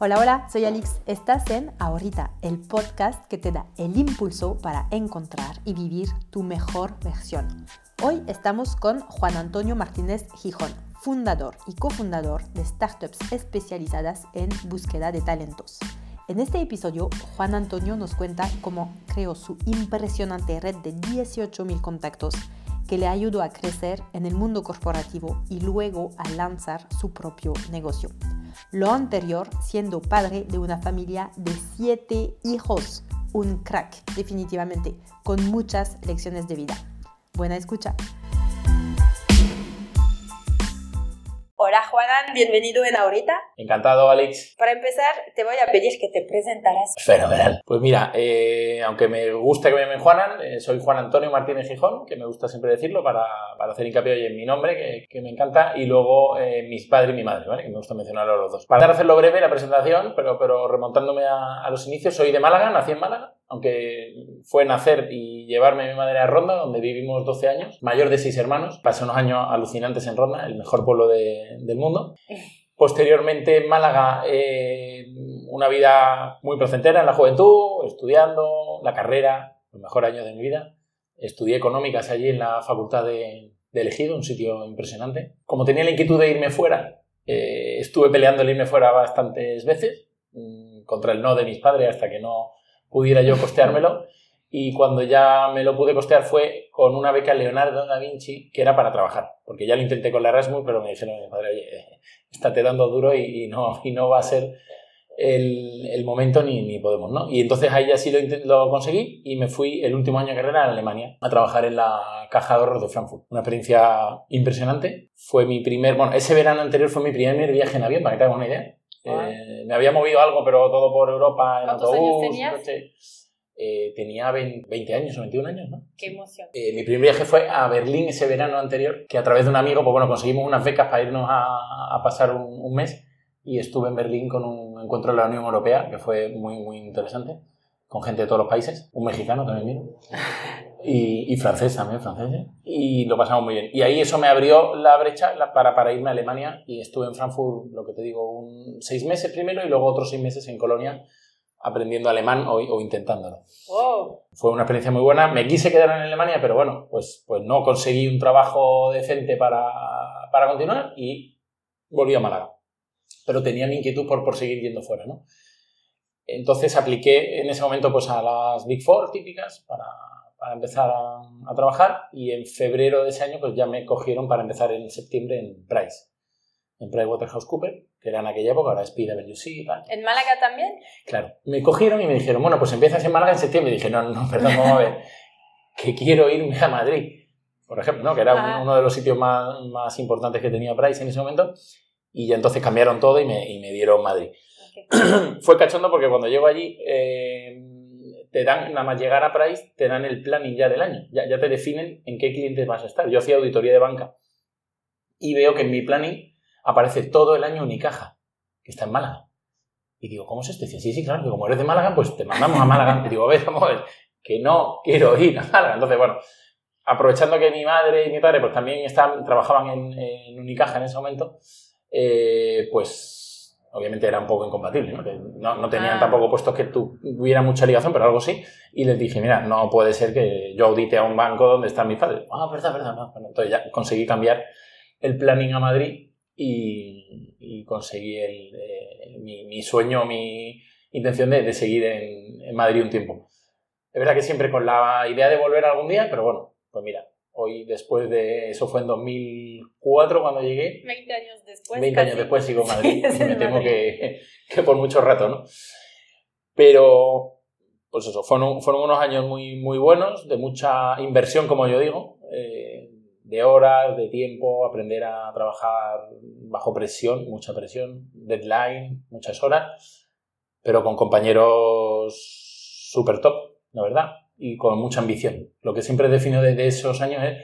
Hola, hola, soy Alix. Estás en Ahorita, el podcast que te da el impulso para encontrar y vivir tu mejor versión. Hoy estamos con Juan Antonio Martínez Gijón, fundador y cofundador de startups especializadas en búsqueda de talentos. En este episodio, Juan Antonio nos cuenta cómo creó su impresionante red de 18.000 contactos que le ayudó a crecer en el mundo corporativo y luego a lanzar su propio negocio. Lo anterior siendo padre de una familia de siete hijos. Un crack, definitivamente, con muchas lecciones de vida. Buena escucha. Hola Juanan, bienvenido en Ahorita. Encantado, Alex. Para empezar, te voy a pedir que te presentaras. Fenomenal. Pues mira, eh, aunque me gusta que me llamen Juanan, eh, soy Juan Antonio Martínez Gijón, que me gusta siempre decirlo para, para hacer hincapié hoy en mi nombre, que, que me encanta, y luego eh, mis padres y mi madre, ¿vale? que me gusta mencionarlo a los dos. Para hacerlo breve la presentación, pero, pero remontándome a, a los inicios, soy de Málaga, nací en Málaga, aunque fue nacer y llevarme a mi madre a Ronda, donde vivimos 12 años, mayor de seis hermanos. Pasé unos años alucinantes en Ronda, el mejor pueblo de, del mundo. Posteriormente en Málaga, eh, una vida muy placentera en la juventud, estudiando la carrera, los mejores años de mi vida. Estudié económicas allí en la facultad de, de Elegido, un sitio impresionante. Como tenía la inquietud de irme fuera, eh, estuve peleando el irme fuera bastantes veces, mmm, contra el no de mis padres hasta que no pudiera yo costeármelo. Y cuando ya me lo pude costear fue con una beca Leonardo da Vinci, que era para trabajar. Porque ya lo intenté con la Erasmus, pero me dijeron, mi padre, oye, estate dando duro y, y, no, y no va a ser el, el momento ni, ni, podemos, ¿no? Y entonces ahí ya sí lo, lo, conseguí y me fui el último año de carrera a Alemania a trabajar en la caja de ahorros de Frankfurt. Una experiencia impresionante. Fue mi primer, bueno, ese verano anterior fue mi primer viaje en avión, para que te hagas una idea. Eh, me había movido algo, pero todo por Europa en ¿Cuántos autobús. tenías? Coche. Eh, tenía 20, 20, años o 21 años, ¿no? Qué emoción. Eh, mi primer viaje fue a Berlín ese verano anterior, que a través de un amigo, pues bueno, conseguimos unas becas para irnos a, a pasar un, un, mes y estuve en Berlín con un encuentro de la Unión Europea, que fue muy, muy interesante, con gente de todos los países, un mexicano también vino, y, y francés también, francés, ¿eh? y lo pasamos muy bien. Y ahí eso me abrió la brecha para, para irme a Alemania y estuve en Frankfurt, lo que te digo, un, seis meses primero y luego otros seis meses en Colonia aprendiendo alemán o, o intentándolo. Wow. Fue una experiencia muy buena. Me quise quedar en Alemania, pero bueno, pues, pues no conseguí un trabajo decente para, para continuar y volví a Málaga. Pero tenía mi inquietud por, por seguir yendo fuera, ¿no? Entonces apliqué en ese momento pues a las Big Four típicas para, para empezar a, a, trabajar y en febrero de ese año pues ya me cogieron para empezar en septiembre en Price, en PricewaterhouseCoopers, que era en aquella época, ahora es PwC y tal. ¿En Málaga también? Claro, me cogieron y me dijeron, bueno, pues empiezas en Málaga en septiembre. Y dije, no, no, perdón, vamos a ver, que quiero irme a Madrid, por ejemplo, ¿no? que era ah. uno de los sitios más, más importantes que tenía Price en ese momento. Y ya entonces cambiaron todo y me, y me dieron Madrid. Okay. Fue cachondo porque cuando llego allí, eh, te dan, nada más llegar a Price, te dan el planning ya del año. Ya, ya te definen en qué clientes vas a estar. Yo hacía auditoría de banca y veo que en mi planning aparece todo el año Unicaja, que está en Málaga. Y digo, ¿cómo es esto? Y dice, sí, sí, claro, que como eres de Málaga, pues te mandamos a Málaga. Y digo, a ver, vamos a ver, que no quiero ir a Málaga. Entonces, bueno, aprovechando que mi madre y mi padre pues también estaban, trabajaban en, en Unicaja en ese momento, eh, pues obviamente era un poco incompatible, ¿no? No, no tenían ah. tampoco puestos que tuviera mucha ligación, pero algo sí. Y les dije, mira, no puede ser que yo audite a un banco donde están mis padres. Ah, verdad, verdad. No. Bueno, entonces ya conseguí cambiar el planning a Madrid y, y conseguí el, eh, mi, mi, sueño, mi intención de, de seguir en, en, Madrid un tiempo. Es verdad que siempre con la idea de volver algún día, pero bueno, pues mira, hoy después de, eso fue en 2004 cuando llegué. 20 años después. 20 casi. años después sigo en Madrid sí, y me temo que, que por mucho rato, ¿no? Pero, pues eso, fueron, fueron unos años muy, muy buenos, de mucha inversión, como yo digo. Eh, de horas, de tiempo, aprender a trabajar bajo presión, mucha presión, deadline, muchas horas, pero con compañeros súper top, la verdad, y con mucha ambición. Lo que siempre defino de, esos años es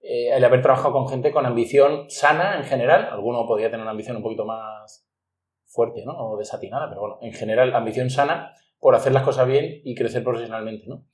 eh, el haber trabajado con gente con ambición sana en general, alguno podría tener una ambición un poquito más fuerte, ¿no? O desatinada, pero bueno, en general ambición sana por hacer las cosas bien y crecer profesionalmente, ¿no?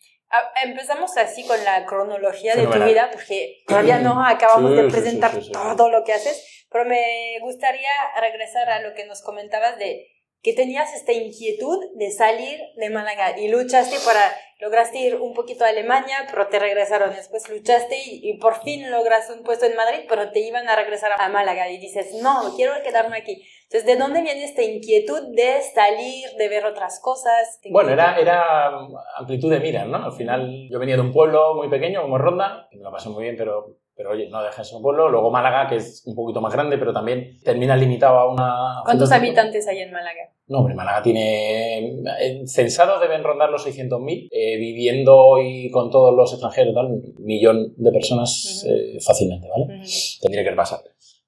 Empezamos así con la cronología de tu vida, porque todavía no acabamos sí, de presentar sí, sí, todo lo que haces, pero me gustaría regresar a lo que nos comentabas de que tenías esta inquietud de salir de Málaga y luchaste para, lograste ir un poquito a Alemania, pero te regresaron, después luchaste y, por fin lograste un puesto en Madrid, pero te iban a regresar a Málaga y dices, no, quiero quedarme aquí. Entonces, ¿de dónde viene esta inquietud de salir, de ver otras cosas? Bueno, era, era amplitud de miras, ¿no? Al final yo venía de un pueblo muy pequeño como Ronda, que me lo pasé muy bien, pero pero oye, no dejes un pueblo. Luego Málaga, que es un poquito más grande, pero también termina limitado a una... ¿Cuántos habitantes hay en Málaga? No, hombre, Málaga tiene... Censados deben rondar los 600.000, eh, viviendo y con todos los extranjeros, tal, un millón de personas eh, fácilmente, ¿vale? Tendría que pasar.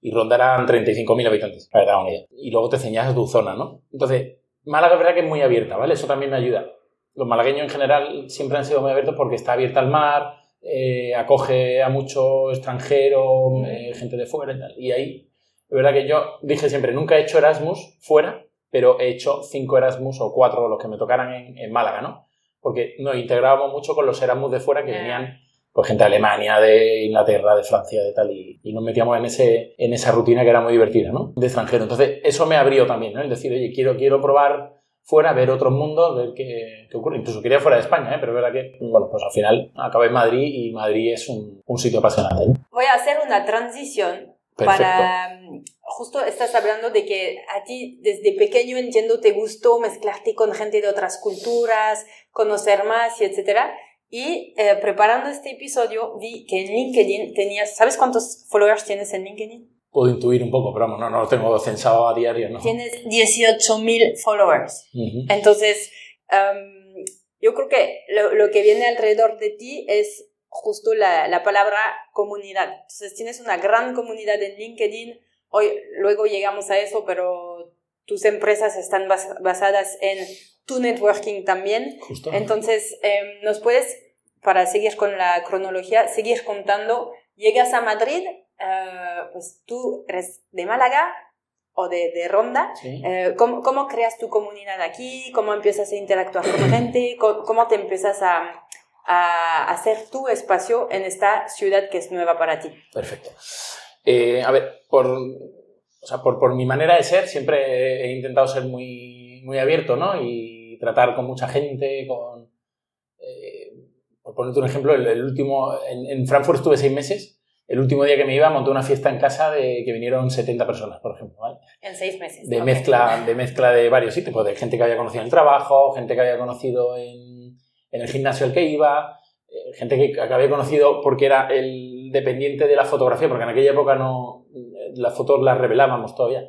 Y rondarán 35.000 habitantes, para una idea. Y luego te enseñas tu zona, ¿no? Entonces, Málaga es verdad que es muy abierta, ¿vale? Eso también me ayuda. Los malagueños en general siempre han sido muy abiertos porque está abierta al mar, eh, acoge a mucho extranjero, eh, gente de fuera y tal. Y ahí, es verdad que yo dije siempre, nunca he hecho Erasmus fuera, pero he hecho cinco Erasmus o cuatro, los que me tocaran en, Málaga, ¿no? Porque nos integrábamos mucho con los Erasmus de fuera que venían pues gente de Alemania, de Inglaterra, de Francia, de tal, y, nos metíamos en, ese, en esa rutina que era muy divertida, ¿no? De extranjero. Entonces, eso me abrió también, ¿no? El decir, oye, quiero, quiero probar fuera, ver otros mundos, ver qué, qué, ocurre. Incluso quería fuera de España, ¿eh? pero es verdad que, bueno, pues al final acabé en Madrid y Madrid es un, un sitio apasionante. ¿eh? Voy a hacer una transición para... Justo estás hablando de que a ti desde pequeño entiendo te gustó mezclarte con gente de otras culturas, conocer más y etcétera. Y eh, preparando este episodio vi que en LinkedIn tenías, ¿sabes cuántos followers tienes en LinkedIn? puedo intuir un poco, pero vamos, no, no lo tengo censado a diario, ¿no? Tienes 18.000 followers. Entonces, em, yo creo que lo, lo, que viene alrededor de ti es justo la, la, palabra comunidad. Entonces, tienes una gran comunidad en LinkedIn. Hoy, luego llegamos a eso, pero tus empresas están basadas en tu networking también. Justo. Entonces, em, nos puedes, para seguir con la cronología, seguir contando. Llegas a Madrid, eh, pues tú eres de Málaga o de, de Ronda. Eh, ¿cómo, ¿cómo, creas tu comunidad aquí? ¿Cómo empiezas a interactuar con gente? ¿Cómo, te empiezas a, a, hacer tu espacio en esta ciudad que es nueva para ti? Perfecto. Eh, a ver, por, o sea, por, por, mi manera de ser, siempre he intentado ser muy, muy abierto, ¿no? Y tratar con mucha gente, con... por ponerte un ejemplo, el, último, en, en Frankfurt estuve seis meses el último día que me iba monté una fiesta en casa de que vinieron 70 personas, por ejemplo. ¿vale? En seis meses. De, mezcla, de mezcla de varios sitios, pues de gente que había conocido en el trabajo, gente que había conocido en, en el gimnasio al que iba, eh, gente que, que, había conocido porque era el dependiente de la fotografía, porque en aquella época no las fotos las revelábamos todavía.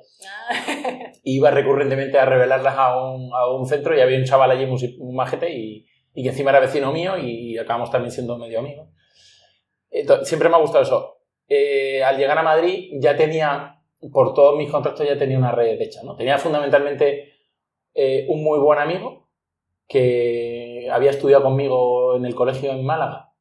Ah. Iba recurrentemente a revelarlas a un, a un, centro y había un chaval allí muy majete y, y que encima era vecino mío y acabamos también siendo medio amigos siempre me ha gustado eso. Eh, al llegar a Madrid ya tenía, por todos mis contactos ya tenía una red hecha, ¿no? Tenía fundamentalmente eh, un muy buen amigo que había estudiado conmigo en el colegio en Málaga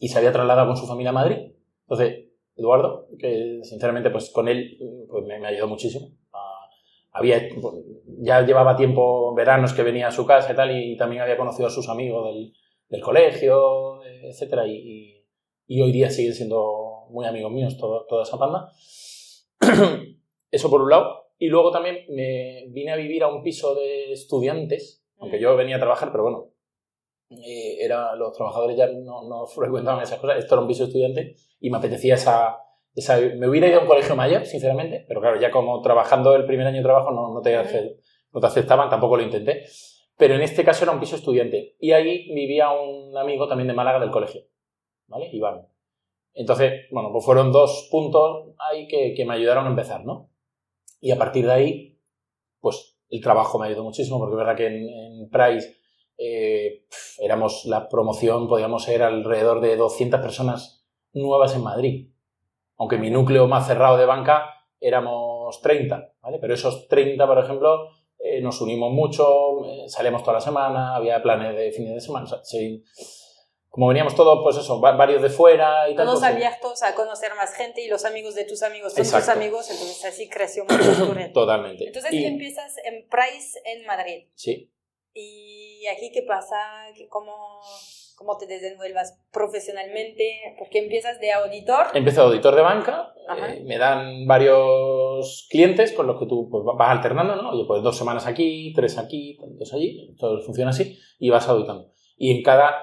y se había trasladado con su familia a Madrid. Entonces, Eduardo, que sinceramente pues con él pues, me, ayudó muchísimo. Ah, había, pues, ya llevaba tiempo, veranos que venía a su casa y tal, y también había conocido a sus amigos del, del colegio, etcétera, y y hoy día siguen siendo muy amigos míos toda esa banda. Eso por un lado. Y luego también me vine a vivir a un piso de estudiantes, aunque yo venía a trabajar, pero bueno, eh, era, los trabajadores ya no, no, frecuentaban esas cosas. Esto era un piso de estudiantes y me apetecía esa, esa, Me hubiera ido a un colegio mayor, sinceramente, pero claro, ya como trabajando el primer año de trabajo no, no, te, no te aceptaban, tampoco lo intenté. Pero en este caso era un piso estudiante. Y ahí vivía un amigo también de Málaga del colegio. ¿vale? Iván. Entonces, bueno, pues fueron dos puntos ahí que, que, me ayudaron a empezar, ¿no? Y a partir de ahí, pues el trabajo me ayudó muchísimo, porque es verdad que en, Price eh, éramos la promoción, podíamos ser alrededor de 200 personas nuevas en Madrid. Aunque mi núcleo más cerrado de banca éramos 30, ¿vale? Pero esos 30, por ejemplo, eh, nos unimos mucho, eh, salíamos toda la semana, había planes de fines de semana, o sea, sí, como veníamos todos, pues eso, varios de fuera y tal. Todos pues, abiertos a conocer más gente y los amigos de tus amigos son tus amigos, entonces así creció mucho tu red. Totalmente. Entonces empiezas en Price en Madrid. Sí. ¿Y aquí qué pasa? ¿Cómo, cómo te desenvuelvas profesionalmente? Porque empiezas de auditor. Empiezo de auditor de banca, eh, me dan varios clientes con los que tú pues, vas alternando, ¿no? Oye, pues dos semanas aquí, tres aquí, dos allí, todo funciona así y vas auditando. Y en cada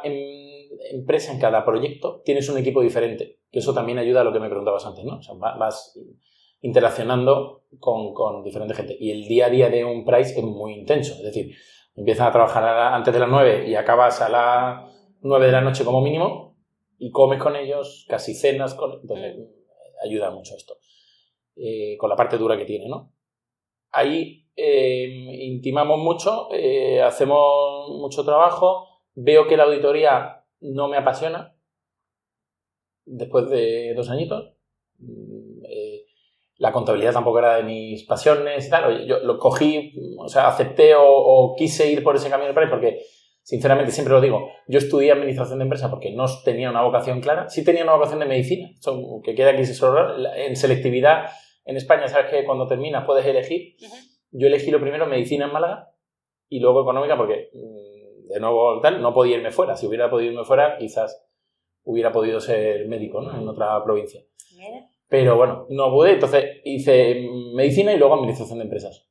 empresa, en cada proyecto, tienes un equipo diferente, que eso también ayuda a lo que me preguntabas antes, ¿no? O sea, vas interaccionando con, con diferente gente. Y el día a día de un price es muy intenso, es decir, empiezas a trabajar antes de las nueve y acabas a las nueve de la noche como mínimo y comes con ellos, casi cenas con... Entonces, mm. ayuda mucho esto. Eh, con la parte dura que tiene, ¿no? Ahí eh, intimamos mucho, eh, hacemos mucho trabajo, veo que la auditoría no me apasiona después de dos añitos. La contabilidad tampoco era de mis pasiones y tal. Yo lo cogí, o sea, acepté o, quise ir por ese camino porque sinceramente siempre lo digo, yo estudié administración de empresa porque no tenía una vocación clara, sí tenía una vocación de medicina, que queda aquí en selectividad en España, sabes que cuando terminas puedes elegir. Yo elegí lo primero medicina en Málaga y luego económica porque, mm, de nuevo, tal, no podía irme fuera. Si hubiera podido irme fuera, quizás hubiera podido ser médico ¿no? en otra provincia. Pero bueno, no pude. Entonces hice medicina y luego administración de empresas.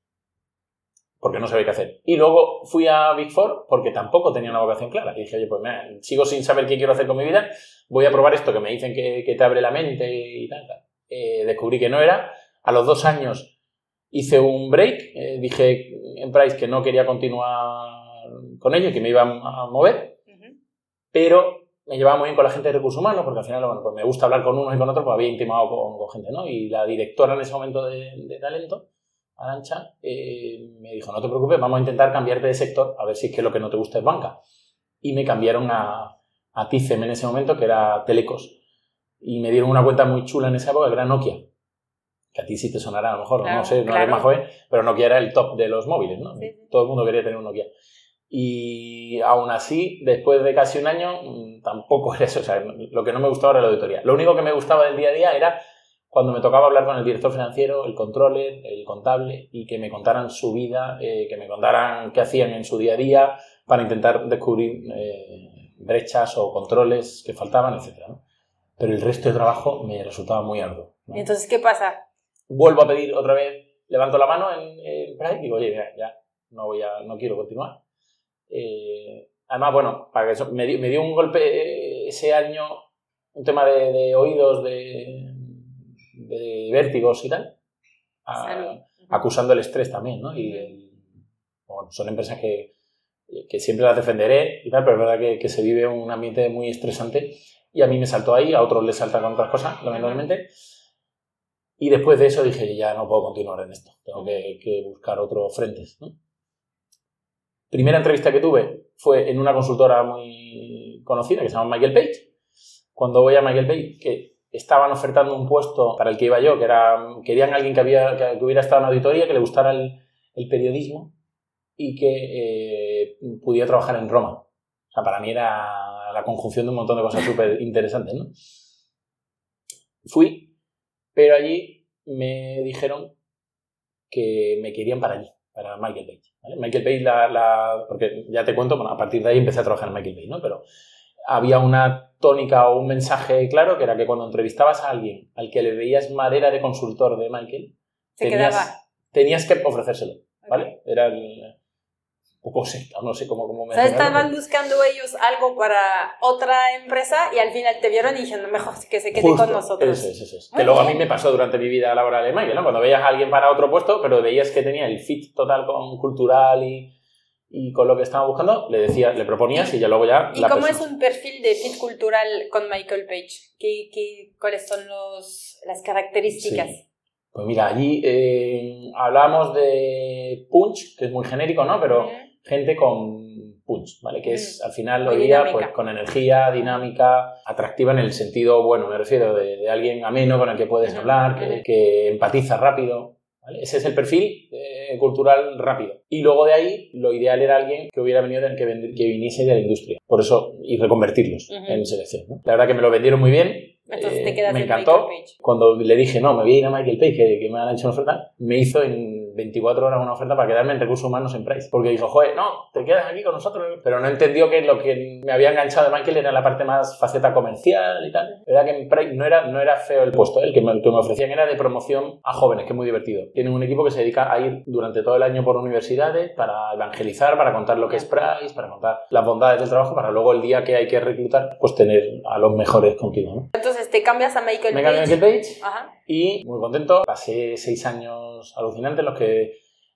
Porque no sabía qué hacer. Y luego fui a Big Four porque tampoco tenía una vocación clara. Y dije, oye, pues sigo sin saber qué quiero hacer con mi vida. Voy a probar esto que me dicen que, que te abre la mente y tal. tal. Eh, descubrí que no era. A los dos años hice un break, eh, dije en Price que no quería continuar con ello, que me iba a mover, pero me llevaba muy bien con la gente de recursos humanos, porque al final pues me gusta hablar con unos y con otros, pues había intimado con, gente, ¿no? Y la directora en ese momento de, talento, Arancha, eh, me dijo, no te preocupes, vamos a intentar cambiarte de sector, a ver si es que lo que no te gusta es banca. Y me cambiaron a, a TICEM en ese momento, que era Telecos. Y me dieron una cuenta muy chula en esa época, que era Nokia que a ti sí te sonará a lo mejor, no sé, no eres más joven, pero Nokia era el top de los móviles, ¿no? Todo el mundo quería tener un Nokia. Y aún así, después de casi un año, mm, tampoco era eso. O sea, lo que no me gustaba era la auditoría. Lo único que me gustaba del día a día era cuando me tocaba hablar con el director financiero, el controller, el contable, y que me contaran su vida, eh, que me contaran qué hacían en su día a día para intentar descubrir eh, brechas o controles que faltaban, etc. Pero el resto de trabajo me resultaba muy arduo. Entonces, ¿qué pasa? vuelvo a pedir otra vez, levanto la mano en, en y digo, oye, ya, no, voy a, no quiero continuar. Eh, además, bueno, para que eso, me, dio, un golpe ese año, un tema de, oídos, de, de, vértigos y tal, acusando el estrés también, ¿no? Y bueno, son empresas que, que, siempre las defenderé y tal, pero es verdad que, que, se vive un ambiente muy estresante y a mí me saltó ahí, a otros les salta con otras cosas, lamentablemente. Y después de eso dije, ya no puedo continuar en esto, tengo que, buscar otros frentes. Primera entrevista que tuve fue en una consultora muy conocida que se llama Michael Page. Cuando voy a Michael Page, que estaban ofertando un puesto para el que iba yo, que era, querían alguien que, había, que hubiera estado en auditoría, que le gustara el, periodismo y que eh, pudiera trabajar en Roma. O sea, para mí era la conjunción de un montón de cosas súper interesantes, ¿no? Fui pero allí me dijeron que me querían para allí, para Michael Page. Michael Page, la, porque ya te cuento, a partir de ahí empecé a trabajar en Michael Page, ¿no? Pero había una tónica o un mensaje claro que era que cuando entrevistabas a alguien al que le veías madera de consultor de Michael, tenías, tenías, que ofrecérselo, ¿vale? Era el, poco secta, no sé cómo, cómo me... O sea, estaban buscando ellos algo para otra empresa y al final te vieron y dijeron, mejor que se quede con nosotros. Eso, eso, eso. Que luego a mí me pasó durante mi vida laboral en Michael, ¿no? Cuando veías a alguien para otro puesto, pero veías que tenía el fit total con cultural y, y con lo que estaba buscando, le decías, le proponías y ya luego ya... ¿Y cómo es un perfil de fit cultural con Michael Page? ¿Qué, qué, cuáles son los, las características? Pues mira, allí eh, hablamos de punch, que es muy genérico, ¿no? Pero gente con punch, ¿vale? Que es al final hoy día pues, con energía, dinámica, atractiva en el sentido, bueno, me refiero de, alguien ameno con el que puedes hablar, que, empatiza rápido. ¿vale? Ese es el perfil eh, cultural rápido. Y luego de ahí, lo ideal era alguien que hubiera venido, que, que viniese de la industria. Por eso, y reconvertirlos en selección. La verdad que me lo vendieron muy bien Entonces eh, te quedas me en encantó. Page. Cuando le dije, no, me voy a ir a Michael Page, que, que me han hecho una oferta, me hizo en 24 horas una oferta para quedarme en recursos humanos en Price. Porque dijo, joder, no, te quedas aquí con nosotros. Pero no entendió que lo que me había enganchado de Michael era la parte más faceta comercial y tal. Verdad que en Price no era, no era feo el puesto, el que me, que me ofrecían era de promoción a jóvenes, que es muy divertido. Tienen un equipo que se dedica a ir durante todo el año por universidades para evangelizar, para contar lo que es Price, para contar las bondades del trabajo, para luego el día que hay que reclutar, pues tener a los mejores contigo. ¿no? Entonces te cambias a Michael Me Page. Michael Page Ajá. Y muy contento. Pasé seis años alucinantes, los que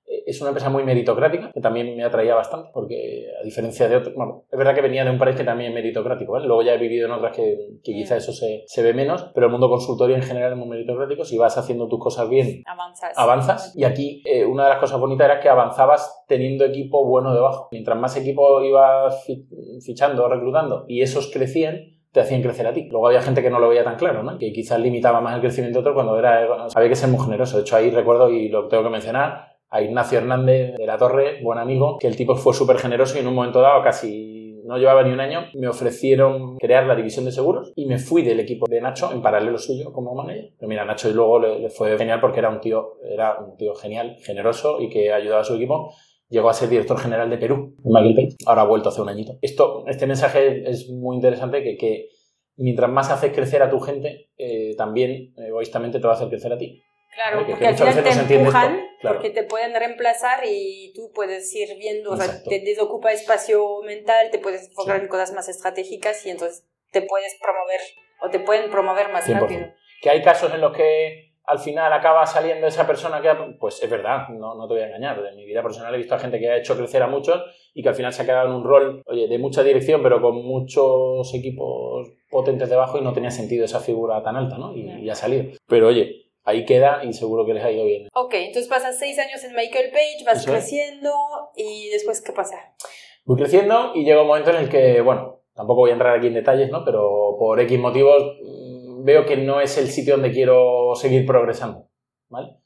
eh, es una empresa muy meritocrática, que también me atraía bastante, porque a diferencia de otros, bueno, es verdad que venía de un país que también es meritocrático, ¿vale? Luego ya he vivido en otras que, que quizá eso se, se ve menos, pero el mundo consultorio en general es muy meritocrático. Si vas haciendo tus cosas bien, Avanzas. avanzas. Y aquí eh, una de las cosas bonitas era que avanzabas teniendo equipo bueno debajo. Mientras más equipo ibas fi- fichando, reclutando, y esos crecían, te hacían crecer a ti. Luego había gente que no lo veía tan claro, ¿no? que quizás limitaba más el crecimiento de otro cuando era, había que ser muy generoso. De hecho, ahí recuerdo, y lo tengo que mencionar, a Ignacio Hernández de la Torre, buen amigo, que el tipo fue súper generoso y en un momento dado, casi no llevaba ni un año, me ofrecieron crear la división de seguros y me fui del equipo de Nacho en paralelo suyo como manager. Pero mira, Nacho y luego le, le fue genial porque era un tío, era un tío genial, generoso y que ayudaba a su equipo. Llegó a ser director general de Perú, Michael Page. Ahora ha vuelto hace un añito. Esto, este mensaje es muy interesante que, que mientras más haces crecer a tu gente, eh, también egoístamente te va a hacer crecer a ti. Claro, Que- porque que al final te empujan, claro. porque te pueden reemplazar y tú puedes ir viendo, o sea, Exacto. te desocupa espacio mental, te puedes enfocar Sí. en cosas más estratégicas y entonces te puedes promover o te pueden promover más 100%. rápido. Que hay casos en los que al final acaba saliendo esa persona que, ha- pues es verdad, no, no te voy a engañar. En mi vida personal he visto a gente que ha hecho crecer a muchos y que al final se ha quedado en un rol, oye, de mucha dirección, pero con muchos equipos potentes debajo y no tenía sentido esa figura tan alta, ¿no? Y, y ha salido. Pero oye, ahí queda y seguro que les ha ido bien. Ok, entonces pasas seis años en Michael Page, vas Eso es. creciendo y después, ¿qué pasa? Voy creciendo y llega un momento en el que, bueno, tampoco voy a entrar aquí en detalles, ¿no? Pero por X motivos veo que no es el sitio donde quiero seguir progresando, ¿vale?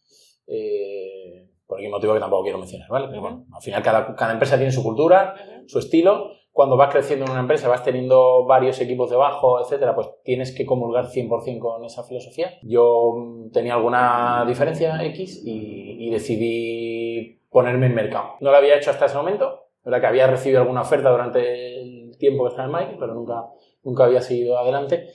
Eh, por X motivo que tampoco quiero mencionar, ¿vale? Pero bueno, al final cada, cada empresa tiene su cultura, su estilo. Cuando vas creciendo en una empresa, vas teniendo varios equipos debajo, etcétera, pues tienes que comulgar 100% con esa filosofía. Yo mm, tenía alguna diferencia X y, y decidí ponerme en mercado. No lo había hecho hasta ese momento, verdad que había recibido alguna oferta durante el tiempo que estaba en Mike, pero nunca, nunca había seguido adelante.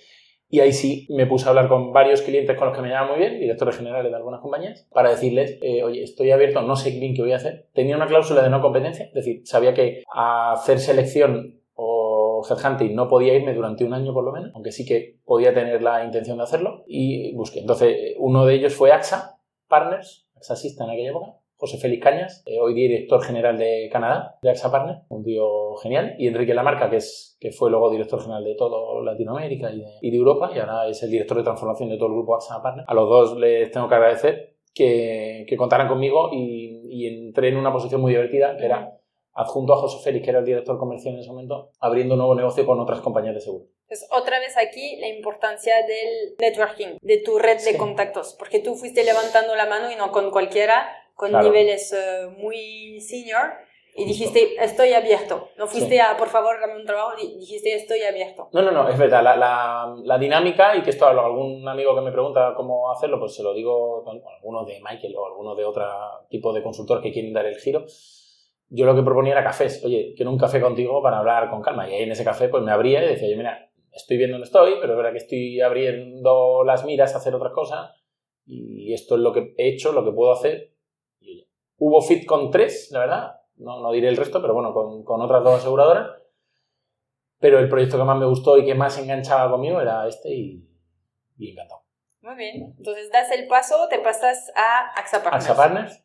Y ahí sí me puse a hablar con varios clientes con los que me llevaba muy bien, directores generales de algunas compañías, para decirles, eh, oye, estoy abierto, no sé bien qué voy a hacer. Tenía una cláusula de no competencia, es decir, sabía que hacer selección o headhunting no podía irme durante un año por lo menos, aunque sí que podía tener la intención de hacerlo, y busqué. Entonces, uno de ellos fue AXA Partners, AXA Sista en aquella época, José Félix Cañas, eh, hoy director general de Canadá, de AXA Partner, un tío genial, y Enrique Lamarca, que, es, que fue luego director general de todo Latinoamérica y de, y de Europa, y ahora es el director de transformación de todo el grupo AXA Partner. A los dos les tengo que agradecer que, que contaran conmigo y, y entré en una posición muy divertida, que era adjunto a José Félix, que era el director comercial en ese momento, abriendo un nuevo negocio con otras compañías de seguro. Pues otra vez aquí la importancia del networking, de tu red de Sí. contactos, porque tú fuiste levantando la mano y no con cualquiera, con Claro. niveles eh, muy senior y dijiste estoy abierto. No fuiste Sí. a por favor dame un trabajo, di- dijiste estoy abierto. No, no, no, es verdad. La, la, la dinámica, y que esto a algún amigo que me pregunta cómo hacerlo, pues se lo digo a algunos de Michael o algunos de otro tipo de consultor que quieren dar el giro. Yo lo que proponía era cafés. Oye, quiero un café contigo para hablar con calma. Y ahí en ese café pues me abría y decía, oye, mira, estoy viendo dónde estoy, pero es verdad que estoy abriendo las miras a hacer otras cosas y esto es lo que he hecho, lo que puedo hacer. Hubo fit con tres, la verdad. No, no diré el resto, pero bueno, con, con otras dos aseguradoras. Pero el proyecto que más me gustó y que más enganchaba conmigo era este y, y encantado. Muy bien. Entonces das el paso, te pasas a AXA Partners. AXA Partners.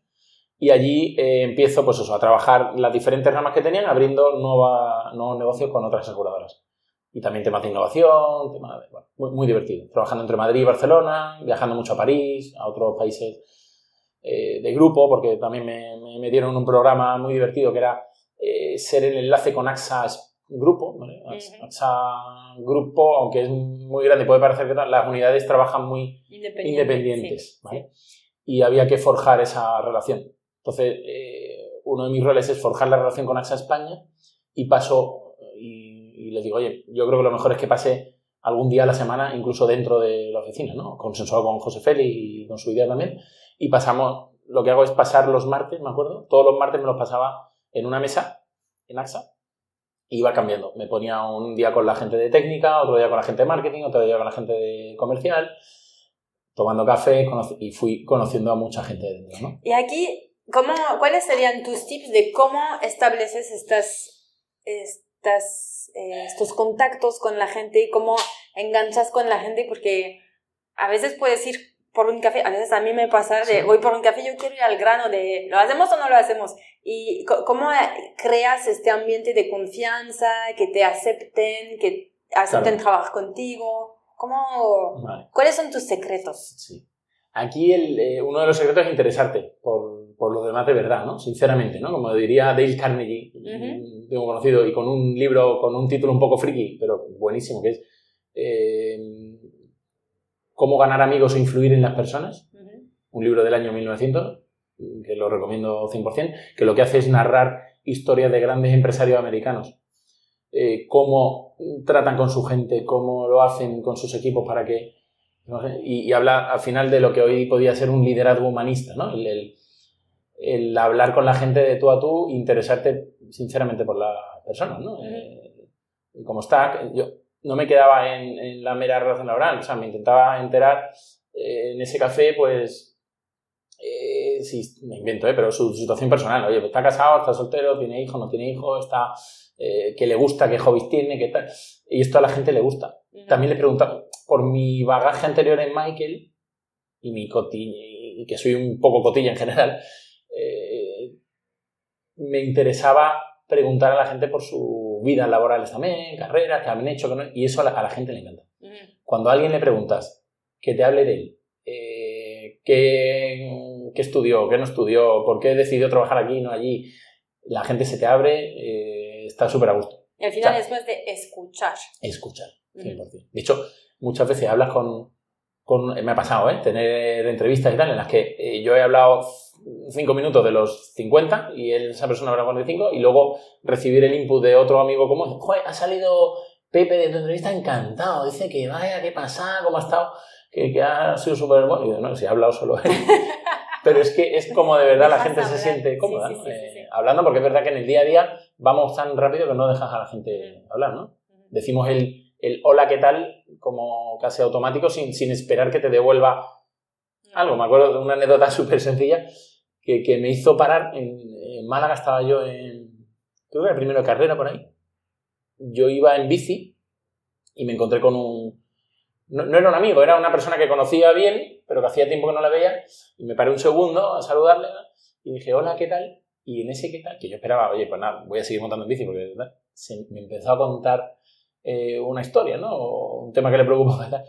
Y allí eh, empiezo pues eso, a trabajar las diferentes ramas que tenían, abriendo nueva, nuevos negocios con otras aseguradoras. Y también temas de innovación, temas de- bueno, muy, muy divertido. Trabajando entre Madrid y Barcelona, viajando mucho a París, a otros países eh, de grupo, porque también me, me, me dieron un programa muy divertido que era eh, ser el enlace con AXA Grupo. ¿vale? AXA, Ujú. AXA Grupo, aunque es muy grande, puede parecer que las unidades trabajan muy Independiente, independientes. sí, ¿vale? Y había que forjar esa relación. Entonces, eh, uno de mis roles es forjar la relación con AXA España y paso y, y les digo, oye, yo creo que lo mejor es que pase algún día a la semana, incluso dentro de la oficina, ¿no? Consensuado con José Feli y con su idea también. Y pasamos, lo que hago es pasar los martes, me acuerdo, todos los martes me los pasaba en una mesa, en AXA, y iba cambiando. Me ponía un día con la gente de técnica, otro día con la gente de marketing, otro día con la gente de comercial, tomando café y fui conociendo a mucha gente dentro. Y aquí, ¿cómo, ¿cuáles serían tus tips de cómo estableces estas, estas, eh, estos contactos con la gente y cómo enganchas con la gente? Porque a veces puedes ir por un café, a veces a mí me pasa de voy por un café, yo quiero ir al grano de ¿lo hacemos o no lo hacemos? Y cómo creas este ambiente de confianza, que te acepten, que acepten trabajar contigo. ¿Cómo, ¿Cuáles son tus secretos? Sí. Aquí el, eh, uno de los secretos es interesarte por, por lo demás de verdad, ¿no? Sinceramente, ¿no? Como diría Dale Carnegie, tengo conocido, y con un libro, con un título un poco friki, pero buenísimo, que es eh, Cómo ganar amigos e influir en las personas, un libro del año 1900, que lo recomiendo 100%, que lo que hace es narrar historias de grandes empresarios americanos, eh, cómo tratan con su gente, cómo lo hacen con sus equipos para que... y, habla al final de lo que hoy podía ser un liderazgo humanista, ¿no? El, el, hablar con la gente de tú a tú, interesarte sinceramente por la persona, ¿no? Eh, como está, yo, no me quedaba en, la mera relación laboral, o sea, me intentaba enterar eh, en ese café, pues, eh, sí, me invento, eh, pero su, situación personal, oye, pues está casado, está soltero, tiene hijo, no tiene hijo, está, eh, que le gusta, qué hobbies tiene, qué tal, y esto a la gente le gusta. También le preguntaba, por mi bagaje anterior en Michael, y mi cotilla, y que soy un poco cotilla en general, me interesaba preguntar a la gente por sus vidas laborales también, carreras, que han hecho, y eso a la, gente le encanta. Cuando a alguien le preguntas que te hable de él, eh, qué, estudió, qué no estudió, por qué decidió trabajar aquí y no allí, la gente se te abre, eh, está súper a gusto. Y al final es más de escuchar. Escuchar, 100%. De hecho, muchas veces hablas con, con, me ha pasado, ¿eh? Tener entrevistas y tal, en las que eh, yo he hablado cinco minutos de los 50 y esa persona habrá 45 y luego recibir el input de otro amigo como, joder, ha salido Pepe de tu entrevista encantado, dice que vaya, qué pasa, cómo ha estado, que, que ha sido súper bueno. Y yo, no, si ha hablado solo él. Pero es que es como de verdad la gente se siente cómoda, eh, hablando, porque es verdad que en el día a día vamos tan rápido que no dejas a la gente hablar, ¿no? Decimos el, el hola, ¿qué tal? como casi automático sin, sin esperar que te devuelva algo. Me acuerdo de una anécdota súper sencilla que, me hizo parar. En, Málaga estaba yo en, creo que era primero de carrera por ahí. Yo iba en bici y me encontré con un... No, no, era un amigo, era una persona que conocía bien, pero que hacía tiempo que no la veía. Y me paré un segundo a saludarle y dije, hola, ¿qué tal? Y en ese qué tal, que yo esperaba, oye, pues nada, voy a seguir montando en bici porque se me empezó a contar eh, una historia, ¿no? O un tema que le preocupa.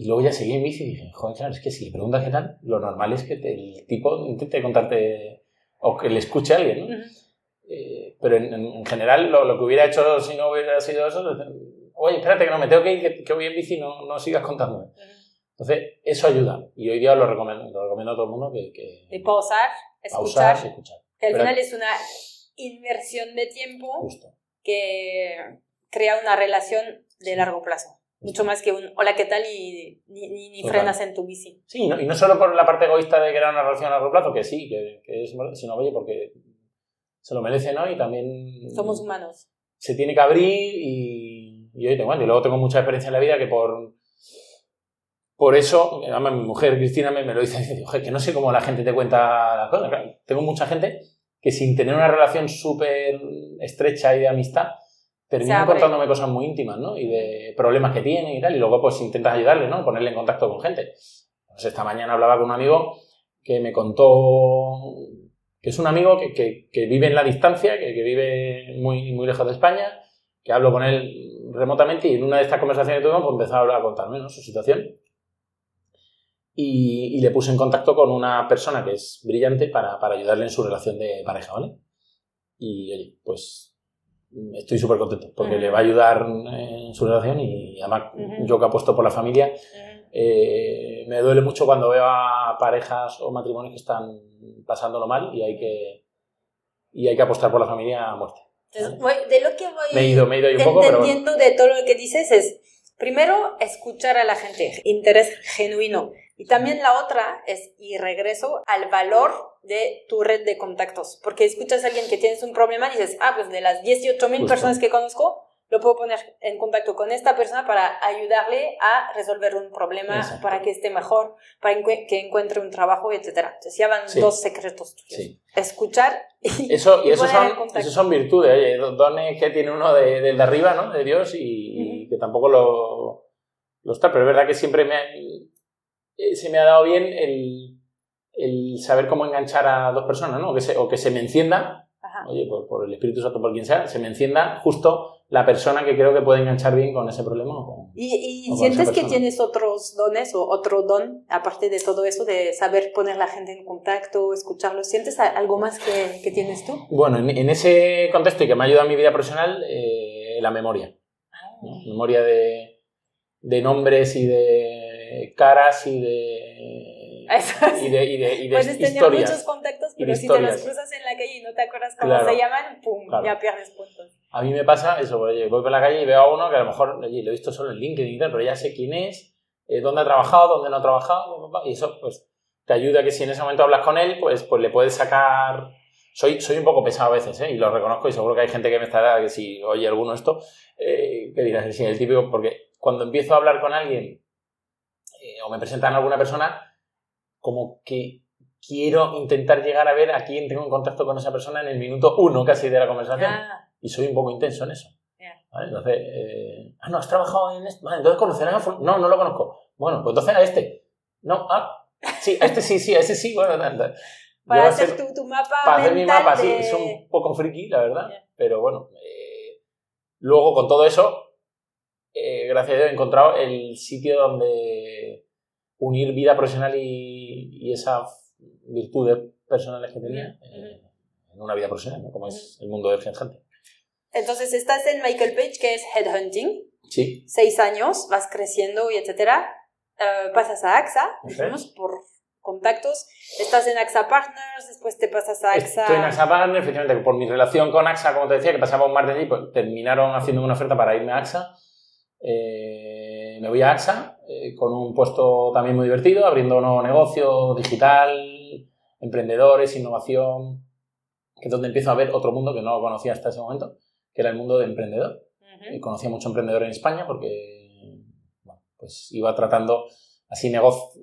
Y luego ya seguí en bici y dije, joder, claro, es que si le preguntas qué tal, lo normal es que el tipo intente contarte o que le escuche a alguien, ¿no? Eh, pero en, general lo, que hubiera hecho si no hubiera sido eso, oye, espérate que no me tengo que ir, que, voy en bici no, no sigas contándome. Entonces, eso ayuda. Y hoy día lo recomiendo, lo recomiendo a todo el mundo que... que de pausar, escuchar. Pausar, escuchar. Que al final es una inversión de tiempo Justo. que crea una relación de largo plazo. Mucho más que un hola, ¿qué tal? y ni, ni, frenas en tu bici. Sí, y no solo por la parte egoísta de crear una relación a largo plazo, que sí, que, que es, sino oye, porque se lo merece, ¿no? Y también... Somos humanos. Se tiene que abrir y, y, oye, tengo, y luego tengo mucha experiencia en la vida que por... Por eso, además mi mujer Cristina me, me lo dice, dice que no sé cómo la gente te cuenta las cosas. tengo mucha gente que sin tener una relación súper estrecha y de amistad, terminan contándome cosas muy íntimas, ¿no? Y de problemas que tienen y tal, y luego pues intentas ayudarle, ¿no? Ponerle en contacto con gente. Pues esta mañana hablaba con un amigo que me contó que es un amigo que, que, vive en la distancia, que, que, vive muy, muy lejos de España, que hablo con él remotamente y en una de estas conversaciones que tuvimos pues empezó a, hablar, a contarme ¿no? su situación. Y, y, le puse en contacto con una persona que es brillante para, para ayudarle en su relación de pareja, ¿vale? Y oye, pues estoy súper contento porque le va a ayudar en su relación y además yo que apuesto por la familia, eh, me duele mucho cuando veo a parejas o matrimonios que están pasándolo mal y hay que, y hay que apostar por la familia a muerte. de lo que voy me he ido, me he ido un poco, entendiendo de todo lo que dices es primero, escuchar a la gente, interés genuino. Y también la otra es, y regreso al valor de tu red de contactos. Porque escuchas a alguien que tienes un problema y dices, ah, pues de las 18 mil personas que conozco, lo puedo poner en contacto con esta persona para ayudarle a resolver un problema, para que esté mejor, para que encuentre un trabajo, etc. Entonces ya van dos secretos tuyos. Escuchar y, eso, y, eso son, eso son virtudes, oye, dones que tiene uno de, de arriba, ¿no? De Dios y, que tampoco lo, lo, está, pero es verdad que siempre me, eh, se me ha dado bien el, el saber cómo enganchar a dos personas, ¿no? O que se, o que se me encienda, oye, por, por el Espíritu Santo, por quien sea, se me encienda justo la persona que creo que puede enganchar bien con ese problema. ¿Y, sientes que tienes otros dones o otro don, aparte de todo eso, de saber poner la gente en contacto, escucharlos? ¿Sientes algo más que, que tienes tú? Bueno, en, ese contexto y que me ha ayudado en mi vida profesional, eh, la memoria. Ah. Memoria de, de nombres y de caras y de y de, y de, y de Puedes tener muchos contactos, pero si te los cruzas en la calle y no te acuerdas cómo se llaman, pum, ya pierdes puntos. A mí me pasa eso, voy por la calle y veo a uno que a lo mejor oye, lo he visto solo en LinkedIn pero ya sé quién es, eh, dónde ha trabajado, dónde no ha trabajado, y eso pues te ayuda que si en ese momento hablas con él, pues, pues le puedes sacar... Soy, soy un poco pesado a veces, ¿eh? y lo reconozco, y seguro que hay gente que me estará, que si oye alguno esto, eh, que dirás, sí, el típico, porque cuando empiezo a hablar con alguien eh, o me presentan a alguna persona, como que quiero intentar llegar a ver a quién tengo en contacto con esa persona en el minuto uno casi de la conversación. Y soy un poco intenso en eso. ¿Vale? Entonces, eh, ah, no, has trabajado en esto. Vale, entonces conocerás a No, no lo conozco. Bueno, pues entonces a este. No, ah, sí, a este sí, sí, a ese sí. Bueno, para hacer tu, tu, mapa. Para hacer mi mapa, sí, es un poco friki, la verdad. Pero bueno, eh, luego con todo eso, eh, gracias a Dios he encontrado el sitio donde unir vida profesional y, y esas virtudes personales que tenía eh, en una vida profesional, ¿no? como es el mundo del headhunting. Entonces estás en Michael Page, que es headhunting. Sí. Seis años, vas creciendo y etcétera. Uh, pasas a AXA, digamos, por contactos. Estás en AXA Partners, después te pasas a AXA... Estoy en AXA Partners, efectivamente, por mi relación con AXA, como te decía, que pasaba un martes allí, pues terminaron haciendo una oferta para irme a AXA. Eh, me voy a AXA eh, con un puesto también muy divertido, abriendo un nuevo negocio digital, emprendedores, innovación, que es donde empiezo a ver otro mundo que no conocía hasta ese momento, que era el mundo de emprendedor. Uh conocía mucho emprendedor en España porque bueno, pues iba tratando así negocio.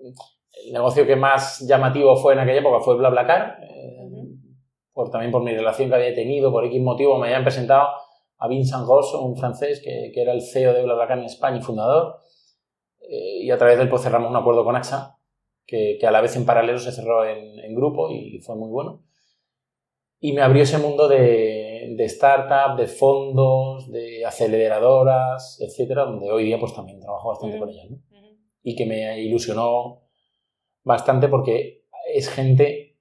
El negocio que más llamativo fue en aquella época fue BlaBlaCar, eh, por, también por mi relación que había tenido, por X motivo me habían presentado a Vincent Goss, un francés que, que, era el CEO de BlaBlaCar en España y fundador, eh, y a través de él pues, cerramos un acuerdo con AXA, que, que a la vez en paralelo se cerró en, en, grupo y fue muy bueno. Y me abrió ese mundo de, de startup, de fondos, de aceleradoras, etcétera, donde hoy día pues también trabajo bastante con ellas. ¿no? Y que me ilusionó bastante porque es gente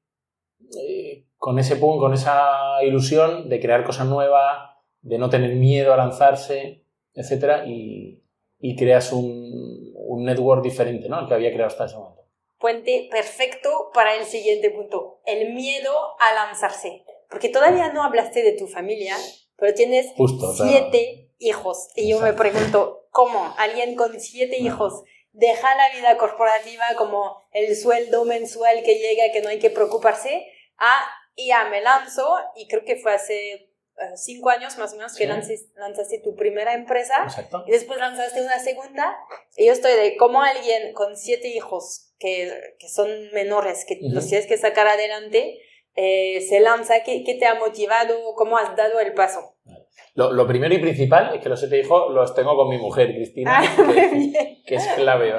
eh, con ese punto, con esa ilusión de crear cosas nuevas, de no tener miedo a lanzarse, etcétera, y, y creas un, un, network diferente, ¿no? El que había creado hasta ese momento. Puente perfecto para el siguiente punto, el miedo a lanzarse. Porque todavía no hablaste de tu familia, pero tienes siete hijos. Y yo me pregunto, ¿cómo alguien con siete hijos deja la vida corporativa como el sueldo mensual que llega, que no hay que preocuparse, a, y ya me lanzo, y creo que fue hace cinco años más o menos que lanzaste, tu primera empresa y después lanzaste una segunda. Y yo estoy de cómo alguien con siete hijos que, que son menores, que los tienes que sacar adelante, eh, se lanza. ¿Qué, ¿Qué, te ha motivado? ¿Cómo has dado el paso? Lo, lo, primero y principal es que los siete hijos los tengo con mi mujer, Cristina, ah, que, que, es clave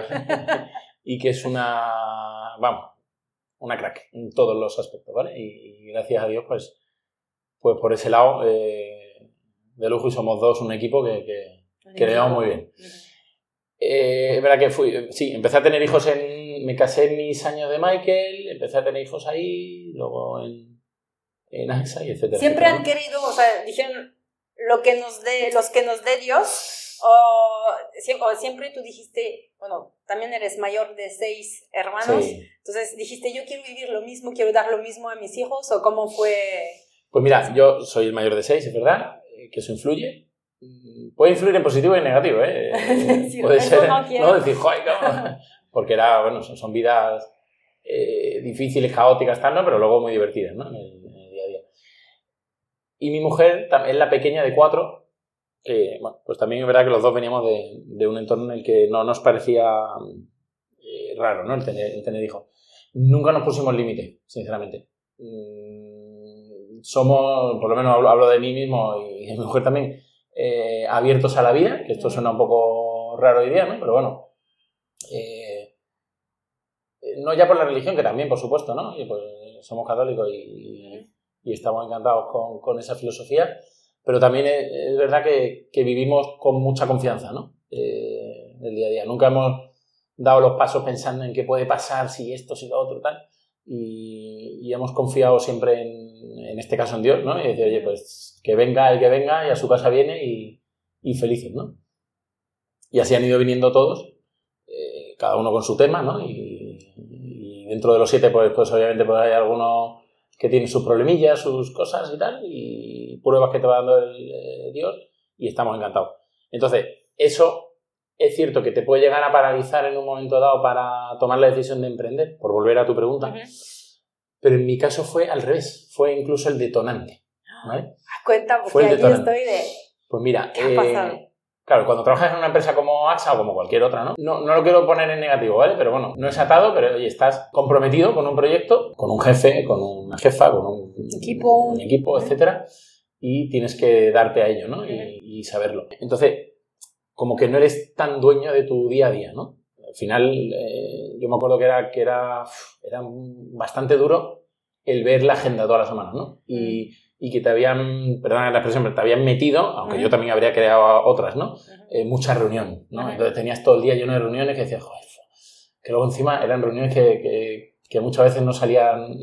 y que es una, vamos, una crack en todos los aspectos, ¿vale? Y, y gracias a Dios, pues pues por ese lado, eh, de lujo y somos dos, un equipo que, que, que le llevamos muy bien. Eh, es verdad que fui, sí, empecé a tener hijos en, me casé en mis años de Michael, empecé a tener hijos ahí, luego en, en AXA y etcétera. Siempre han querido, o sea, dijeron, lo que nos dé, los que nos dé Dios, o, o, siempre tú dijiste, bueno, también eres mayor de seis hermanos, entonces dijiste, yo quiero vivir lo mismo, quiero dar lo mismo a mis hijos, o cómo fue... Pues mira, yo soy el mayor de seis, es verdad, eh, que eso influye. mm, puede influir en positivo y en negativo, ¿eh? puede ser, no, Decir, joder, Porque era, bueno, son, vidas eh, difíciles, caóticas, tal, ¿no? Pero luego muy divertidas, ¿no? En el, día a día. Y mi mujer es la pequeña de cuatro, que, bueno, pues también es verdad que los dos veníamos de, de un entorno en el que no nos parecía eh, raro, ¿no? El tener, el tener hijos. Nunca nos pusimos límite, sinceramente. Somos, por lo menos hablo, de mí mismo y de mi mujer también, eh, abiertos a la vida, que esto suena un poco raro hoy día, ¿no? Pero bueno, eh, no ya por la religión, que también, por supuesto, ¿no? pues, somos católicos y, y, estamos encantados con, con, esa filosofía, pero también es, verdad que, que, vivimos con mucha confianza, ¿no? Eh, el día a día. Nunca hemos dado los pasos pensando en qué puede pasar, si esto, si lo otro, tal. Y, y hemos confiado siempre en, en, este caso en Dios, ¿no? Y decir, oye, pues que venga el que venga y a su casa viene y, felices, ¿no? Y así han ido viniendo todos, eh, cada uno con su tema, ¿no? Y, dentro de los siete, pues, pues obviamente pues hay algunos que tienen sus problemillas, sus cosas y tal, y pruebas que te va dando el, eh, Dios, y estamos encantados. Entonces, eso es cierto que te puede llegar a paralizar en un momento dado para tomar la decisión de emprender, por volver a tu pregunta, pero en mi caso fue al revés, fue incluso el detonante. ¿vale? Cuenta, porque aquí estoy de... Pues mira, eh, claro, cuando trabajas en una empresa como AXA o como cualquier otra, ¿no? ¿no? No lo quiero poner en negativo, ¿vale? Pero bueno, no es atado, pero oye, estás comprometido con un proyecto, con un jefe, con una jefa, con un equipo, un equipo etcétera, y tienes que darte a ello, ¿no? Y, y saberlo. Entonces, como que no eres tan dueño de tu día a día, ¿no? Al final, eh, yo me acuerdo que era, que era, era bastante duro el ver la agenda todas las semanas, ¿no? Y, mm. y que te habían, perdón la expresión, pero te habían metido, aunque yo también habría creado otras, ¿no? Eh, mucha reunión, ¿no? Entonces tenías todo el día lleno de reuniones que decías, joder, que luego encima eran reuniones que, que, que muchas veces no salían...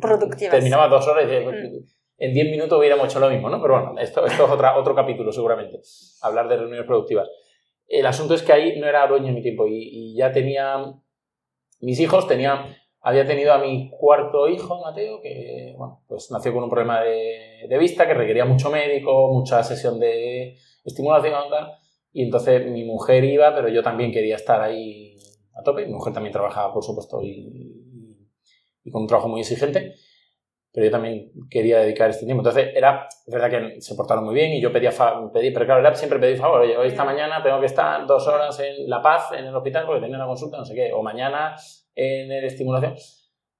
Productivas. Terminaba dos horas y decías, mm en 10 minutos hubiéramos hecho lo mismo, ¿no? Pero bueno, esto, esto es otra, otro capítulo seguramente, hablar de reuniones productivas. El asunto es que ahí no era dueño de mi tiempo y, ya tenía, mis hijos tenían, había tenido a mi cuarto hijo, Mateo, que, bueno, pues nació con un problema de, vista que requería mucho médico, mucha sesión de estimulación, y entonces mi mujer iba, pero yo también quería estar ahí a tope, mi mujer también trabajaba, por supuesto, y, y con un trabajo muy exigente pero yo también quería dedicar este tiempo. Entonces, era, es verdad que se portaron muy bien y yo pedía, pedí, pero claro, era siempre pedí favor, oye, hoy esta mañana tengo que estar dos horas en La Paz, en el hospital, porque tenía una consulta, no sé qué, o mañana en el estimulación.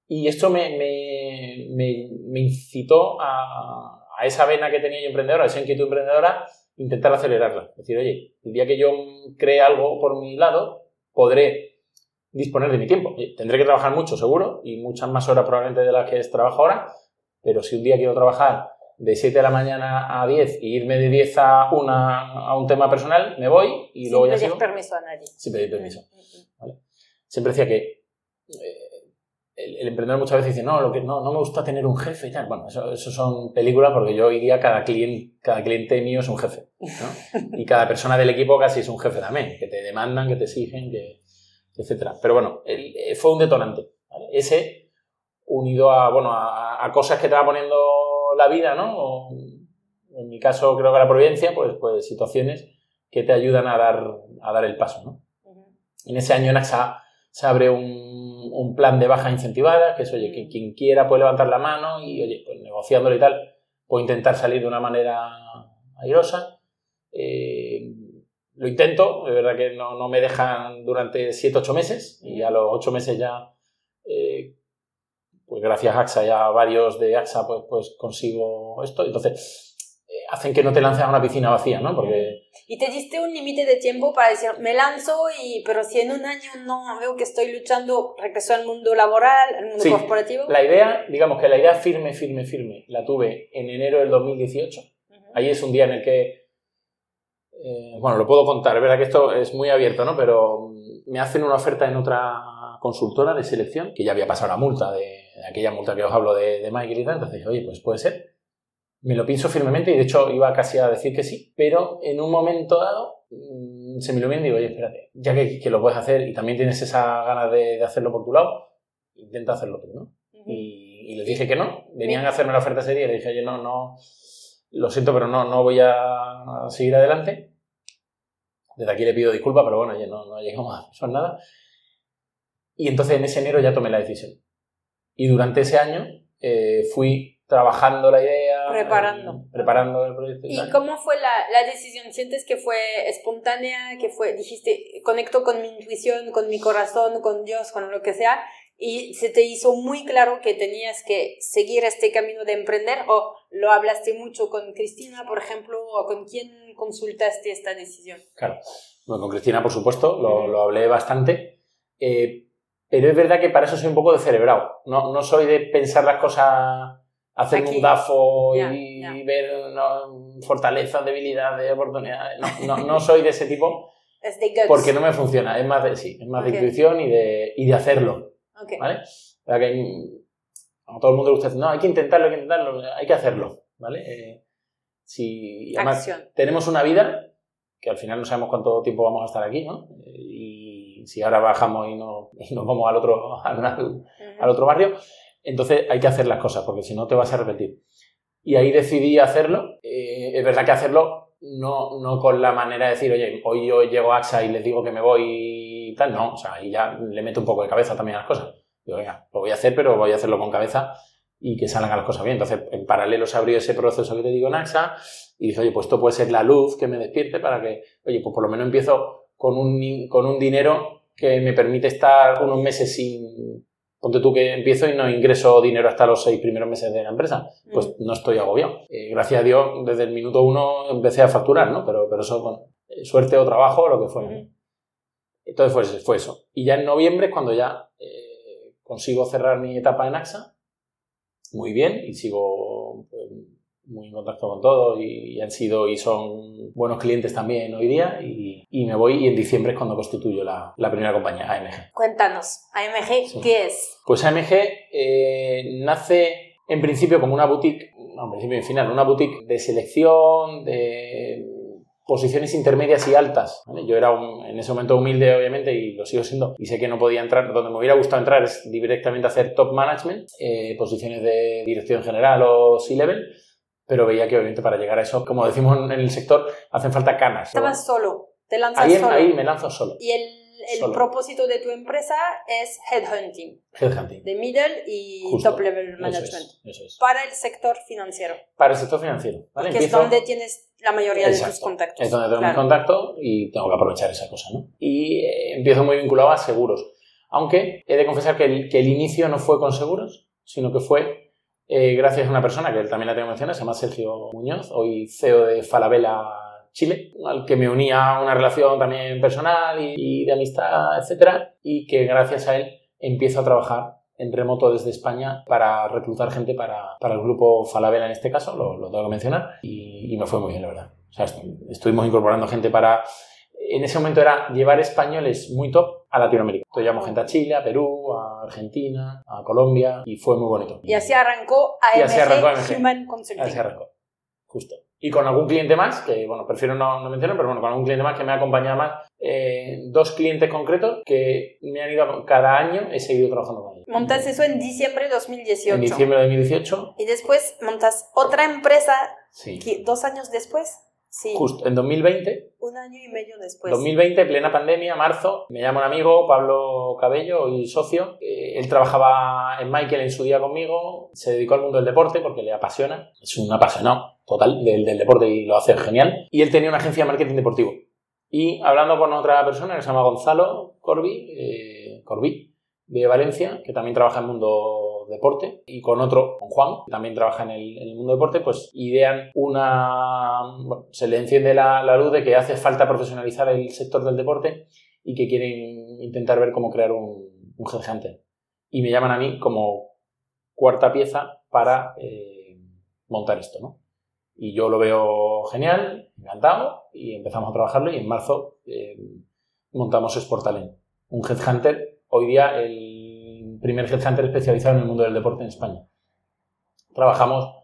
Y esto me, me, me, incitó a, a, esa vena que tenía yo emprendedora, a esa inquietud emprendedora, intentar acelerarla. Es decir, oye, el día que yo cree algo por mi lado, podré disponer de mi tiempo. Tendré que trabajar mucho, seguro, y muchas más horas probablemente de las que trabajo ahora, pero si un día quiero trabajar de 7 de la mañana a 10 e irme de 10 a, una, a un tema personal, me voy y luego ya sigo. Sin pedir permiso a nadie. Sin pedir permiso. ¿vale? Siempre decía que eh, el, emprendedor muchas veces dice, no, lo que, no, no me gusta tener un jefe y tal. Bueno, eso, eso son películas porque yo hoy día cada cliente, cada cliente mío es un jefe. ¿no? y cada persona del equipo casi es un jefe también, que te demandan, que te exigen, que, etc. Pero bueno, eh, fue un detonante. ¿vale? Ese unido a, bueno, a, cosas que te va poniendo la vida, ¿no? en mi caso creo que la providencia, pues, pues situaciones que te ayudan a dar, a dar el paso, ¿no? En ese año en AXA se abre un, un, plan de baja incentivada, que es, oye, que quien quiera puede levantar la mano y, oye, pues negociándolo y tal, puede intentar salir de una manera airosa. Eh, lo intento, de verdad que no, no me dejan durante 7-8 meses y a los 8 meses ya eh, pues gracias a AXA y a varios de AXA, pues, pues consigo esto. Entonces, eh, hacen que no te lances a una piscina vacía, ¿no? Porque... ¿Y te diste un límite de tiempo para decir, me lanzo, y, pero si en un año no veo que estoy luchando, regreso al mundo laboral, al mundo corporativo? La idea, digamos que la idea firme, firme, firme, la tuve en enero del 2018. Ahí es un día en el que, eh, bueno, lo puedo contar, es verdad que esto es muy abierto, ¿no? Pero me hacen una oferta en otra consultora de selección, que ya había pasado la multa de aquella multa que os hablo de, de Michael y tal, entonces dije, oye, pues puede ser. Me lo pienso firmemente y de hecho iba casi a decir que sí, pero en un momento dado mm, se me ilumina y digo, oye, espérate, ya que, que, lo puedes hacer y también tienes esa ganas de, de hacerlo por tu lado, intenta hacerlo tú, ¿no? y, y, les dije que no, venían a hacerme la oferta seria y le dije, oye, no, no, lo siento, pero no, no voy a seguir adelante. Desde aquí le pido disculpas, pero bueno, no, no llegamos a eso nada. Y entonces en ese enero ya tomé la decisión. Y durante ese año eh, fui trabajando la idea. Preparando. eh, preparando el proyecto. ¿Y cómo fue la, la decisión? ¿Sientes que fue espontánea? ¿Que fue, dijiste, conecto con mi intuición, con mi corazón, con Dios, con lo que sea? ¿Y se te hizo muy claro que tenías que seguir este camino de emprender? ¿O lo hablaste mucho con Cristina, por ejemplo? ¿O con quién consultaste esta decisión? Claro. Bueno, con Cristina, por supuesto, lo, lo hablé bastante. Eh, pero es verdad que para eso soy un poco descerebrado. No, no soy de pensar las cosas, hacerme Aquí. un DAFO y ver no, fortalezas, debilidades, oportunidades. No, no, no soy de ese tipo Es de porque no me funciona. Es más de, sí, es más Ok. de intuición y de, y de hacerlo. Ok. ¿Vale? O sea que hay- a todo el mundo le gusta decir, no, hay que intentarlo, hay que intentarlo, hay que hacerlo. ¿Vale? Eh, si, y además, Acción. tenemos una vida que al final no sabemos cuánto tiempo vamos a estar aquí, ¿no? Eh, Y si ahora bajamos y, no, y nos vamos al otro, al, al otro barrio, entonces hay que hacer las cosas, porque si no te vas a arrepentir. Y ahí decidí hacerlo. Eh, es verdad que hacerlo no, no con la manera de decir, oye, hoy yo llego a AXA y les digo que me voy tal, no, o sea, ahí ya le meto un poco de cabeza también a las cosas. Digo, venga, lo voy a hacer, pero voy a hacerlo con cabeza y que salgan las cosas bien. Entonces, en paralelo se abrió ese proceso que te digo en AXA y dije, oye, pues esto puede ser la luz que me despierte para que, oye, pues por lo menos empiezo con un, con un dinero que me permite estar unos meses sin... Ponte tú que empiezo y no ingreso dinero hasta los seis primeros meses de la empresa, pues Ujú. no estoy agobiado. Eh, gracias a Dios, desde el minuto uno empecé a facturar, ¿no? Pero, pero eso, bueno, eh, suerte o trabajo, lo que fuera. Entonces fue, fue eso. Y ya en noviembre es cuando ya eh, consigo cerrar mi etapa en AXA, muy bien, y sigo pues, muy en contacto con todos, y, y han sido y son buenos clientes también hoy día, y, y me voy, y en diciembre es cuando constituyo la, la primera compañía, AMG. Cuéntanos, AMG, Sí. ¿qué es? Pues AMG eh, nace en principio como una boutique, no, en principio y en final, una boutique de selección, de posiciones intermedias y altas. ¿vale? Yo era un- en ese momento humilde, obviamente, y lo sigo siendo, y sé que no podía entrar, donde me hubiera gustado entrar es directamente hacer top management, eh, posiciones de dirección general o C-level, pero veía que obviamente para llegar a eso, como decimos en el sector, hacen falta canas. Estabas solo, te lanzas ahí, solo. ahí me lanzo solo. Y el, el Solo. propósito de tu empresa es headhunting, Headhunting. de middle y Justo. top level Eso management, es, eso es. para el sector financiero, Para el sector financiero. ¿vale? que es donde tienes la mayoría de tus Exacto. contactos. Es donde tengo mis Claro. contactos y tengo que aprovechar esa cosa, ¿no? Y eh, empiezo muy vinculado a seguros. Aunque he de confesar que el, que el inicio no fue con seguros, sino que fue eh, gracias a una persona que también la tengo que mencionar, se llama Sergio Muñoz, hoy CEO de Falabella Chile, al que me unía una relación también personal y, y de amistad, etcétera, y que gracias a él empiezo a trabajar en remoto desde España para reclutar gente para, para el grupo Falabella en este caso, lo, lo tengo que mencionar, y, y me fue muy bien, la verdad. O sea, est- estuvimos incorporando gente para... En ese momento era llevar españoles muy top a Latinoamérica. Entonces llevamos gente a Chile, a Perú, a Argentina, a Colombia, y fue muy bonito. Y así arrancó Y AMG, así arrancó AMG. Human Consulting. Así arrancó. Justo. Y con algún cliente más, que bueno, prefiero no, no mencionar, pero bueno, con algún cliente más que me ha acompañado más, eh, dos clientes concretos que me han ido, cada año he seguido trabajando con ellos. Montas eso en diciembre de 2018. En diciembre de 2018, Y después montas otra empresa sí. que dos años después. Sí, Justo en 2020, un año y medio después. 2020, plena pandemia, marzo, me llama un amigo, Pablo Cabello, y socio. Eh, él trabajaba en Michael en su día conmigo, se dedicó al mundo del deporte porque le apasiona, es un apasionado total del, del deporte y lo hace genial. Y él tenía una agencia de marketing deportivo. Y hablando con otra persona que se llama Gonzalo Corbi, eh, Corbí, de Valencia, que también trabaja en el mundo deporte, y con otro, con Juan, que también trabaja en el, en el mundo deporte, pues idean una... se le enciende la, la luz de que hace falta profesionalizar el sector del deporte y que quieren intentar ver cómo crear un, un headhunter. Y me llaman a mí como cuarta pieza para eh, montar esto, ¿no? Y yo lo veo genial, encantado, y empezamos a trabajarlo y en marzo eh, montamos Sportalent, un headhunter, hoy día el primer headhunter especializado en el mundo del deporte en España. Trabajamos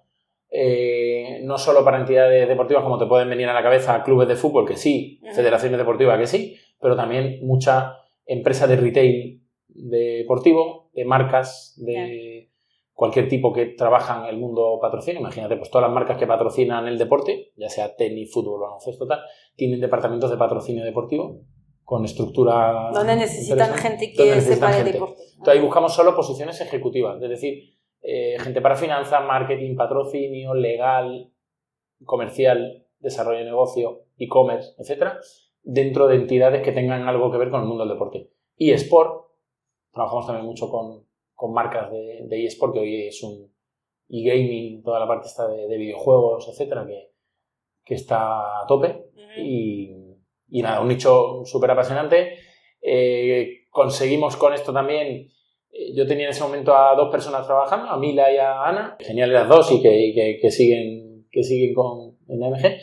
eh, no solo para entidades deportivas como te pueden venir a la cabeza clubes de fútbol, que sí, federaciones deportivas, que sí, pero también mucha empresa de retail deportivo, de marcas de, cualquier tipo que trabaja en el mundo patrocinio. Imagínate, pues todas las marcas que patrocinan el deporte, ya sea tenis, fútbol, baloncesto, tal, tienen departamentos de patrocinio deportivo con estructura. Donde necesitan gente que sepa de deporte. Entonces ahí buscamos solo posiciones ejecutivas, es decir, eh, gente para finanzas, marketing, patrocinio, legal, comercial, desarrollo de negocio, e-commerce, etcétera, dentro de entidades que tengan algo que ver con el mundo del deporte. Y sport, trabajamos también mucho con, con marcas de, de eSport, que hoy es un e-gaming, toda la parte está de, videojuegos, etcétera, que, que, está a tope. y, y, nada, un nicho súper apasionante. Eh, conseguimos con esto también. Eh, yo tenía en ese momento a dos personas trabajando, a Mila y a Ana, genial las dos y que, que, que siguen, que siguen con, en AMG.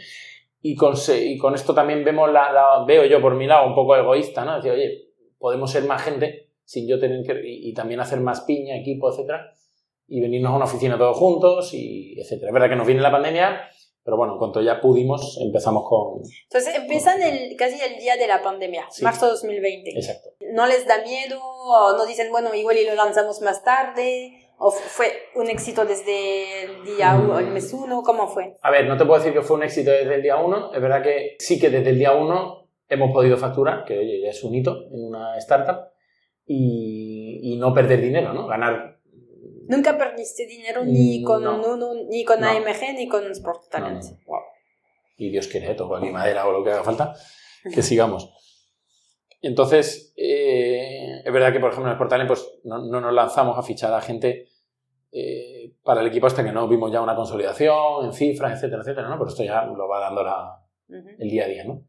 Y con, y con esto también vemos la, veo yo por mi lado un poco egoísta, ¿no? Decir, oye, podemos ser más gente sin yo tener que, y, también hacer más piña, equipo, etcétera, y venirnos a una oficina todos juntos, y etcétera. Es verdad que nos viene la pandemia, pero bueno, en cuanto ya pudimos, empezamos con... Entonces empiezan el, casi el día de la pandemia, marzo 2020. Exacto. ¿No les da miedo o no dicen, bueno, igual y lo lanzamos más tarde? ¿O fue un éxito desde el día uno, el mes uno? ¿Cómo fue? A ver, no te puedo decir que fue un éxito desde el día uno. Es verdad que sí que desde el día uno hemos podido facturar, que oye, ya es un hito en una startup y, no perder dinero, ¿no? Ganar. Nunca perdiste dinero ni con ni con AMG, ni con Sport Talent. Y Dios quiere, toco aquí madera o lo que haga falta, que sigamos. Entonces, eh, es verdad que, por ejemplo, en Sport Talent pues, no, nos lanzamos a fichar a gente eh, para el equipo hasta que no vimos ya una consolidación en cifras, etcétera, etcétera, ¿no? Pero esto ya lo va dando la, el día a día, ¿no?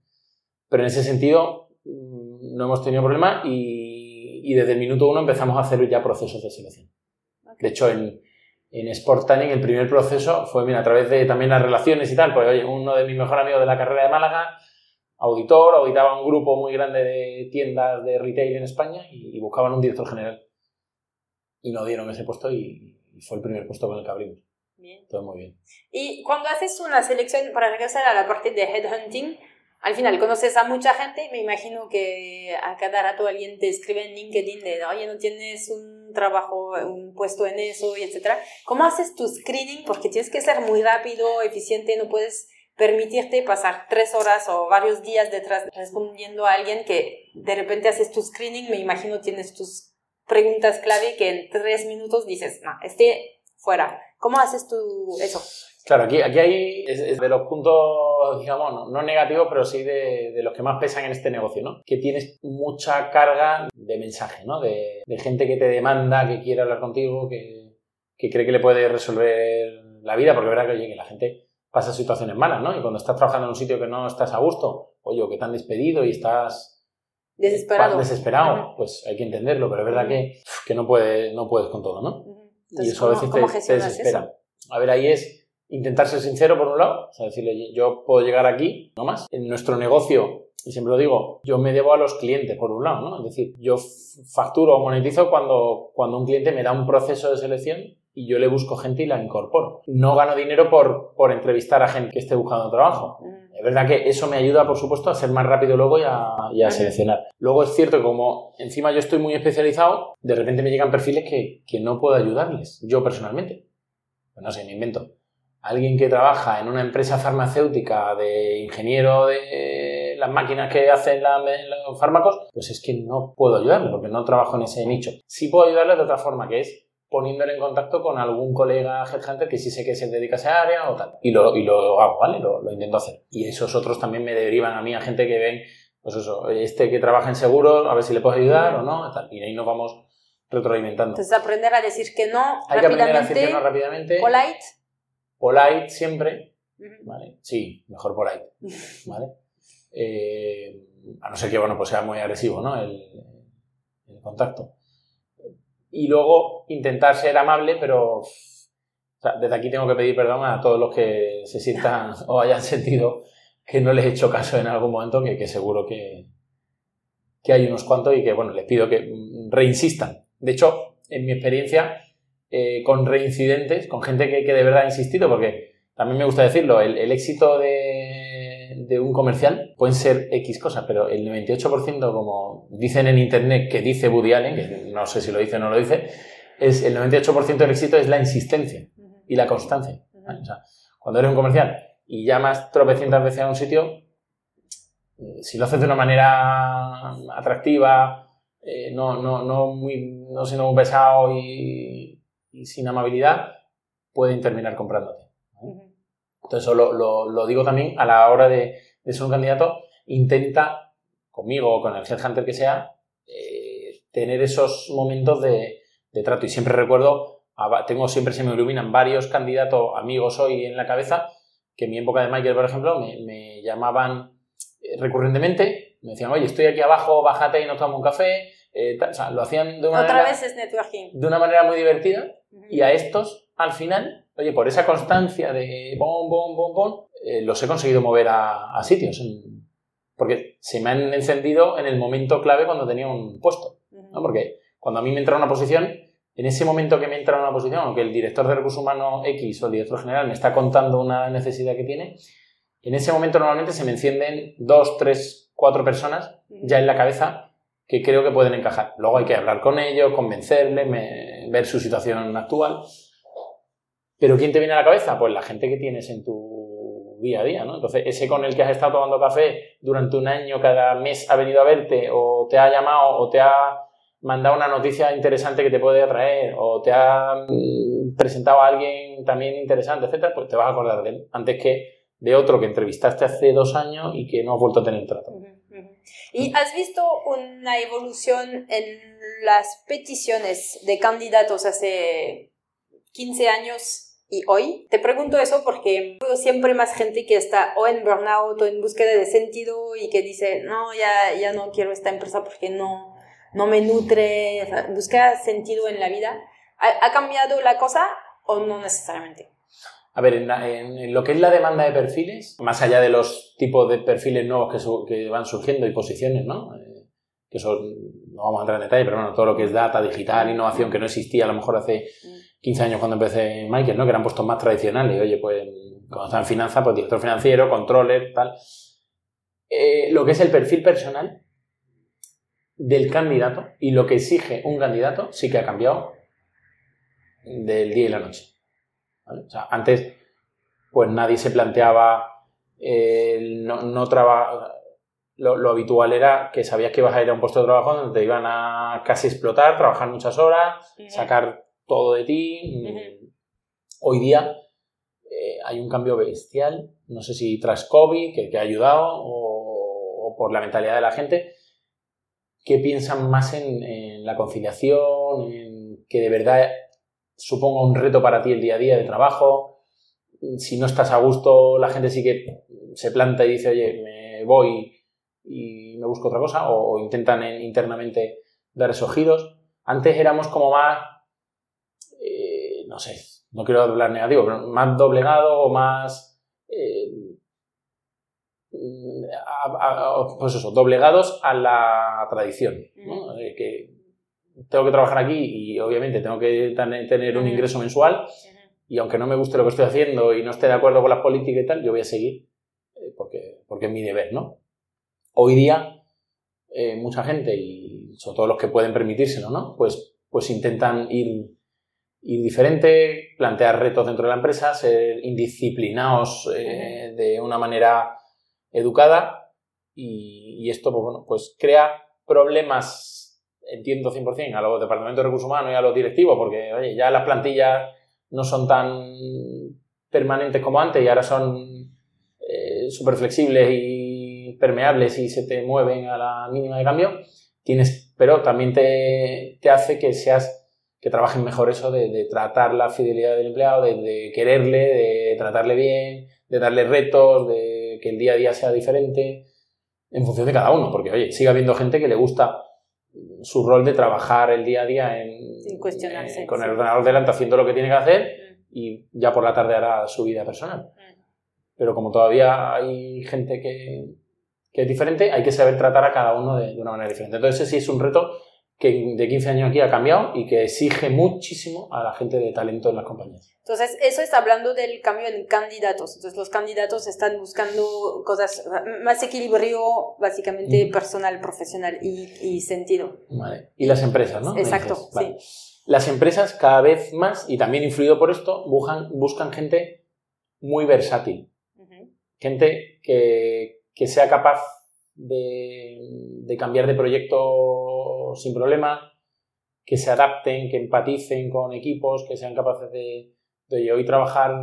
Pero en ese sentido mm, no hemos tenido problema y y desde el minuto uno empezamos a hacer ya procesos de selección. De hecho, en, en Sport Tanning el primer proceso fue, mira, a través de también las relaciones y tal, pues oye, uno de mis mejores amigos de la carrera de Málaga, auditor, auditaba un grupo muy grande de tiendas de retail en España y, buscaban un director general. Y nos dieron ese puesto y, fue el primer puesto con el que abrimos. Bien. Todo muy bien. Y cuando haces una selección, para regresar a la parte de headhunting, al final conoces a mucha gente, me imagino que a cada rato alguien te escribe en LinkedIn de, oye, no tienes un trabajo, un puesto en eso, y etcétera. ¿Cómo haces tu screening? Porque tienes que ser muy rápido, eficiente, no puedes permitirte pasar tres horas o varios días detrás respondiendo a alguien que de repente haces tu screening, me imagino tienes tus preguntas clave que en tres minutos dices, no, esté fuera. ¿Cómo haces tú eso? Claro, aquí, aquí hay es, de los puntos, digamos, no, negativos, pero sí de, de, los que más pesan en este negocio, ¿no? Que tienes mucha carga de mensaje, ¿no? De, de gente que te demanda, que quiere hablar contigo, que, que, cree que le puede resolver la vida, porque es verdad que, oye, que la gente pasa situaciones malas, ¿no? Y cuando estás trabajando en un sitio que no estás a gusto, oye, que te han despedido y estás desesperado, desesperado pues hay que entenderlo, pero es verdad que, que no, puedes, no puedes con todo, ¿no? y eso a veces te, desespera. A ver, ahí es intentar ser sincero por un lado, o sea, decirle, yo puedo llegar aquí, no más. En nuestro negocio, y siempre lo digo, yo me debo a los clientes por un lado, ¿no? Es decir, yo facturo o monetizo cuando, cuando un cliente me da un proceso de selección y yo le busco gente y la incorporo. No gano dinero por, por entrevistar a gente que esté buscando trabajo. Mm. Es verdad que eso me ayuda, por supuesto, a ser más rápido luego y a, seleccionar. Luego es cierto que como encima yo estoy muy especializado, de repente me llegan perfiles que, que no puedo ayudarles, yo personalmente. Pues no sé, me invento alguien que trabaja en una empresa farmacéutica de ingeniero de las máquinas que hacen los fármacos, pues es que no puedo ayudarle porque no trabajo en ese nicho. Sí puedo ayudarle de otra forma, que es poniéndole en contacto con algún colega headhunter que sí sé que se dedica a esa área o tal. Y lo, y lo hago, ¿vale? Lo, lo, intento hacer. Y esos otros también me derivan a mí, a gente que ven, pues eso, este que trabaja en seguro, a ver si le puedo ayudar o no, tal. Y ahí nos vamos retroalimentando. Entonces aprender a decir que no Hay que aprender a decir que no rápidamente. Polite Polite siempre, ¿vale? Sí, mejor polite, ¿vale? Eh, a no ser que, bueno, pues sea muy agresivo, ¿no? El, contacto. Y luego intentar ser amable, pero desde aquí tengo que pedir perdón a todos los que se sientan o hayan sentido que no les he hecho caso en algún momento, que, seguro que, que hay unos cuantos y que, bueno, les pido que reinsistan. De hecho, en mi experiencia, eh, con reincidentes, con gente que, que, de verdad ha insistido, porque también me gusta decirlo, el, éxito de, de, un comercial pueden ser X cosas, pero el 98%, como dicen en Internet, que dice Woody Allen, que no sé si lo dice o no lo dice, es el 98% del éxito es la insistencia y la constancia. O sea, cuando eres un comercial y llamas tropecientas veces a un sitio, si lo haces de una manera atractiva, eh, no, no, no, muy, no siendo muy pesado y, sin amabilidad, pueden terminar comprándote. Entonces, eso lo, lo, digo también a la hora de, de, ser un candidato, intenta, conmigo o con el headhunter que sea, eh, tener esos momentos de, de, trato. Y siempre recuerdo, tengo siempre se me iluminan varios candidatos, amigos hoy en la cabeza, que en mi época de Michael, por ejemplo, me, me llamaban eh, recurrentemente me decían, oye, estoy aquí abajo, bájate y nos tomamos un café. Eh, o sea, lo hacían de una Otra manera, vez es networking. De una manera muy divertida. Y a estos, al final, oye, por esa constancia de bom, bom, bom, bom, eh, los he conseguido mover a, sitios. porque se me han encendido en el momento clave cuando tenía un puesto. ¿no? Porque cuando a mí me entra una posición, en ese momento que me entra una posición, aunque el director de recursos humanos X o el director general me está contando una necesidad que tiene, en ese momento normalmente se me encienden dos, tres, cuatro personas ya en la cabeza que creo que pueden encajar. Luego hay que hablar con ellos, convencerles, ver su situación actual. Pero ¿quién te viene a la cabeza? Pues la gente que tienes en tu día a día, ¿no? Entonces, ese con el que has estado tomando café durante un año, cada mes ha venido a verte, o te ha llamado, o te ha mandado una noticia interesante que te puede atraer, o te ha mm, presentado a alguien también interesante, etcétera, pues te vas a acordar de él. Antes que de otro que entrevistaste hace dos años y que no has vuelto a tener trato. ¿Y has visto una evolución en las peticiones de candidatos hace 15 años y hoy? Te pregunto eso porque veo siempre más gente que está o en burnout o en búsqueda de sentido y que dice, no, ya, ya no quiero esta empresa porque no, no me nutre, busca sentido en la vida. ¿Ha cambiado la cosa o no necesariamente? A ver, en, lo que es la demanda de perfiles, más allá de los tipos de perfiles nuevos que, van surgiendo y posiciones, ¿no? Eh, que son, no vamos a entrar en detalle, pero bueno, todo lo que es data, digital, innovación, que no existía a lo mejor hace 15 años cuando empecé Michael, ¿no? Que eran puestos más tradicionales. Oye, pues cuando estaba en finanzas, pues director financiero, controller, tal. Eh, lo que es el perfil personal del candidato y lo que exige un candidato sí que ha cambiado del día y la noche antes, pues nadie se planteaba no, no lo, habitual era que sabías que ibas a ir a un puesto de trabajo donde te iban a casi explotar, trabajar muchas horas, sacar todo de ti. Hoy día eh, hay un cambio bestial, no sé si tras COVID, que, te ha ayudado, o, por la mentalidad de la gente, que piensan más en, en la conciliación, en que de verdad suponga un reto para ti el día a día de trabajo. Si no estás a gusto, la gente sí que se planta y dice, oye, me voy y me busco otra cosa, o, intentan internamente dar esos giros. Antes éramos como más, eh, no sé, no quiero hablar negativo, pero más doblegado o más... Eh, pues eso, doblegados a la tradición. que tengo que trabajar aquí y obviamente tengo que tener un ingreso mensual y aunque no me guste lo que estoy haciendo y no esté de acuerdo con las políticas y tal, yo voy a seguir eh, porque, porque es mi deber, ¿no? Hoy día eh, mucha gente y sobre todo los que pueden permitírselo, ¿no? Pues, pues intentan ir, ir diferente, plantear retos dentro de la empresa, ser indisciplinados eh, de una manera educada y, y esto, pues, bueno, pues crea problemas entiendo 100% a los departamentos de recursos humanos y a los directivos, porque oye, ya las plantillas no son tan permanentes como antes y ahora son eh, súper flexibles y permeables y se te mueven a la mínima de cambio, tienes, pero también te, te hace que seas que trabajes mejor eso de, tratar la fidelidad del empleado, de, de, quererle, de tratarle bien, de darle retos, de que el día a día sea diferente, en función de cada uno, porque oye, sigue habiendo gente que le gusta su rol de trabajar el día a día en, eh, con el ordenador delante haciendo lo que tiene que hacer mm. y ya por la tarde hará su vida personal. Mm. Pero como todavía hay gente que, que, es diferente, hay que saber tratar a cada uno de, de una manera diferente. Entonces ese sí es un reto que de 15 años aquí ha cambiado y que exige muchísimo a la gente de talento en las compañías. Entonces, eso está hablando del cambio en candidatos. Entonces, los candidatos están buscando cosas, más equilibrio básicamente personal, profesional y, y, sentido. Vale. Y las empresas, ¿no? Exacto, sí. las empresas cada vez más, y también influido por esto, buscan, buscan gente muy versátil. Gente que, sea capaz de, cambiar de proyecto sin problema, que se adapten, que empaticen con equipos, que sean capaces de, de hoy trabajar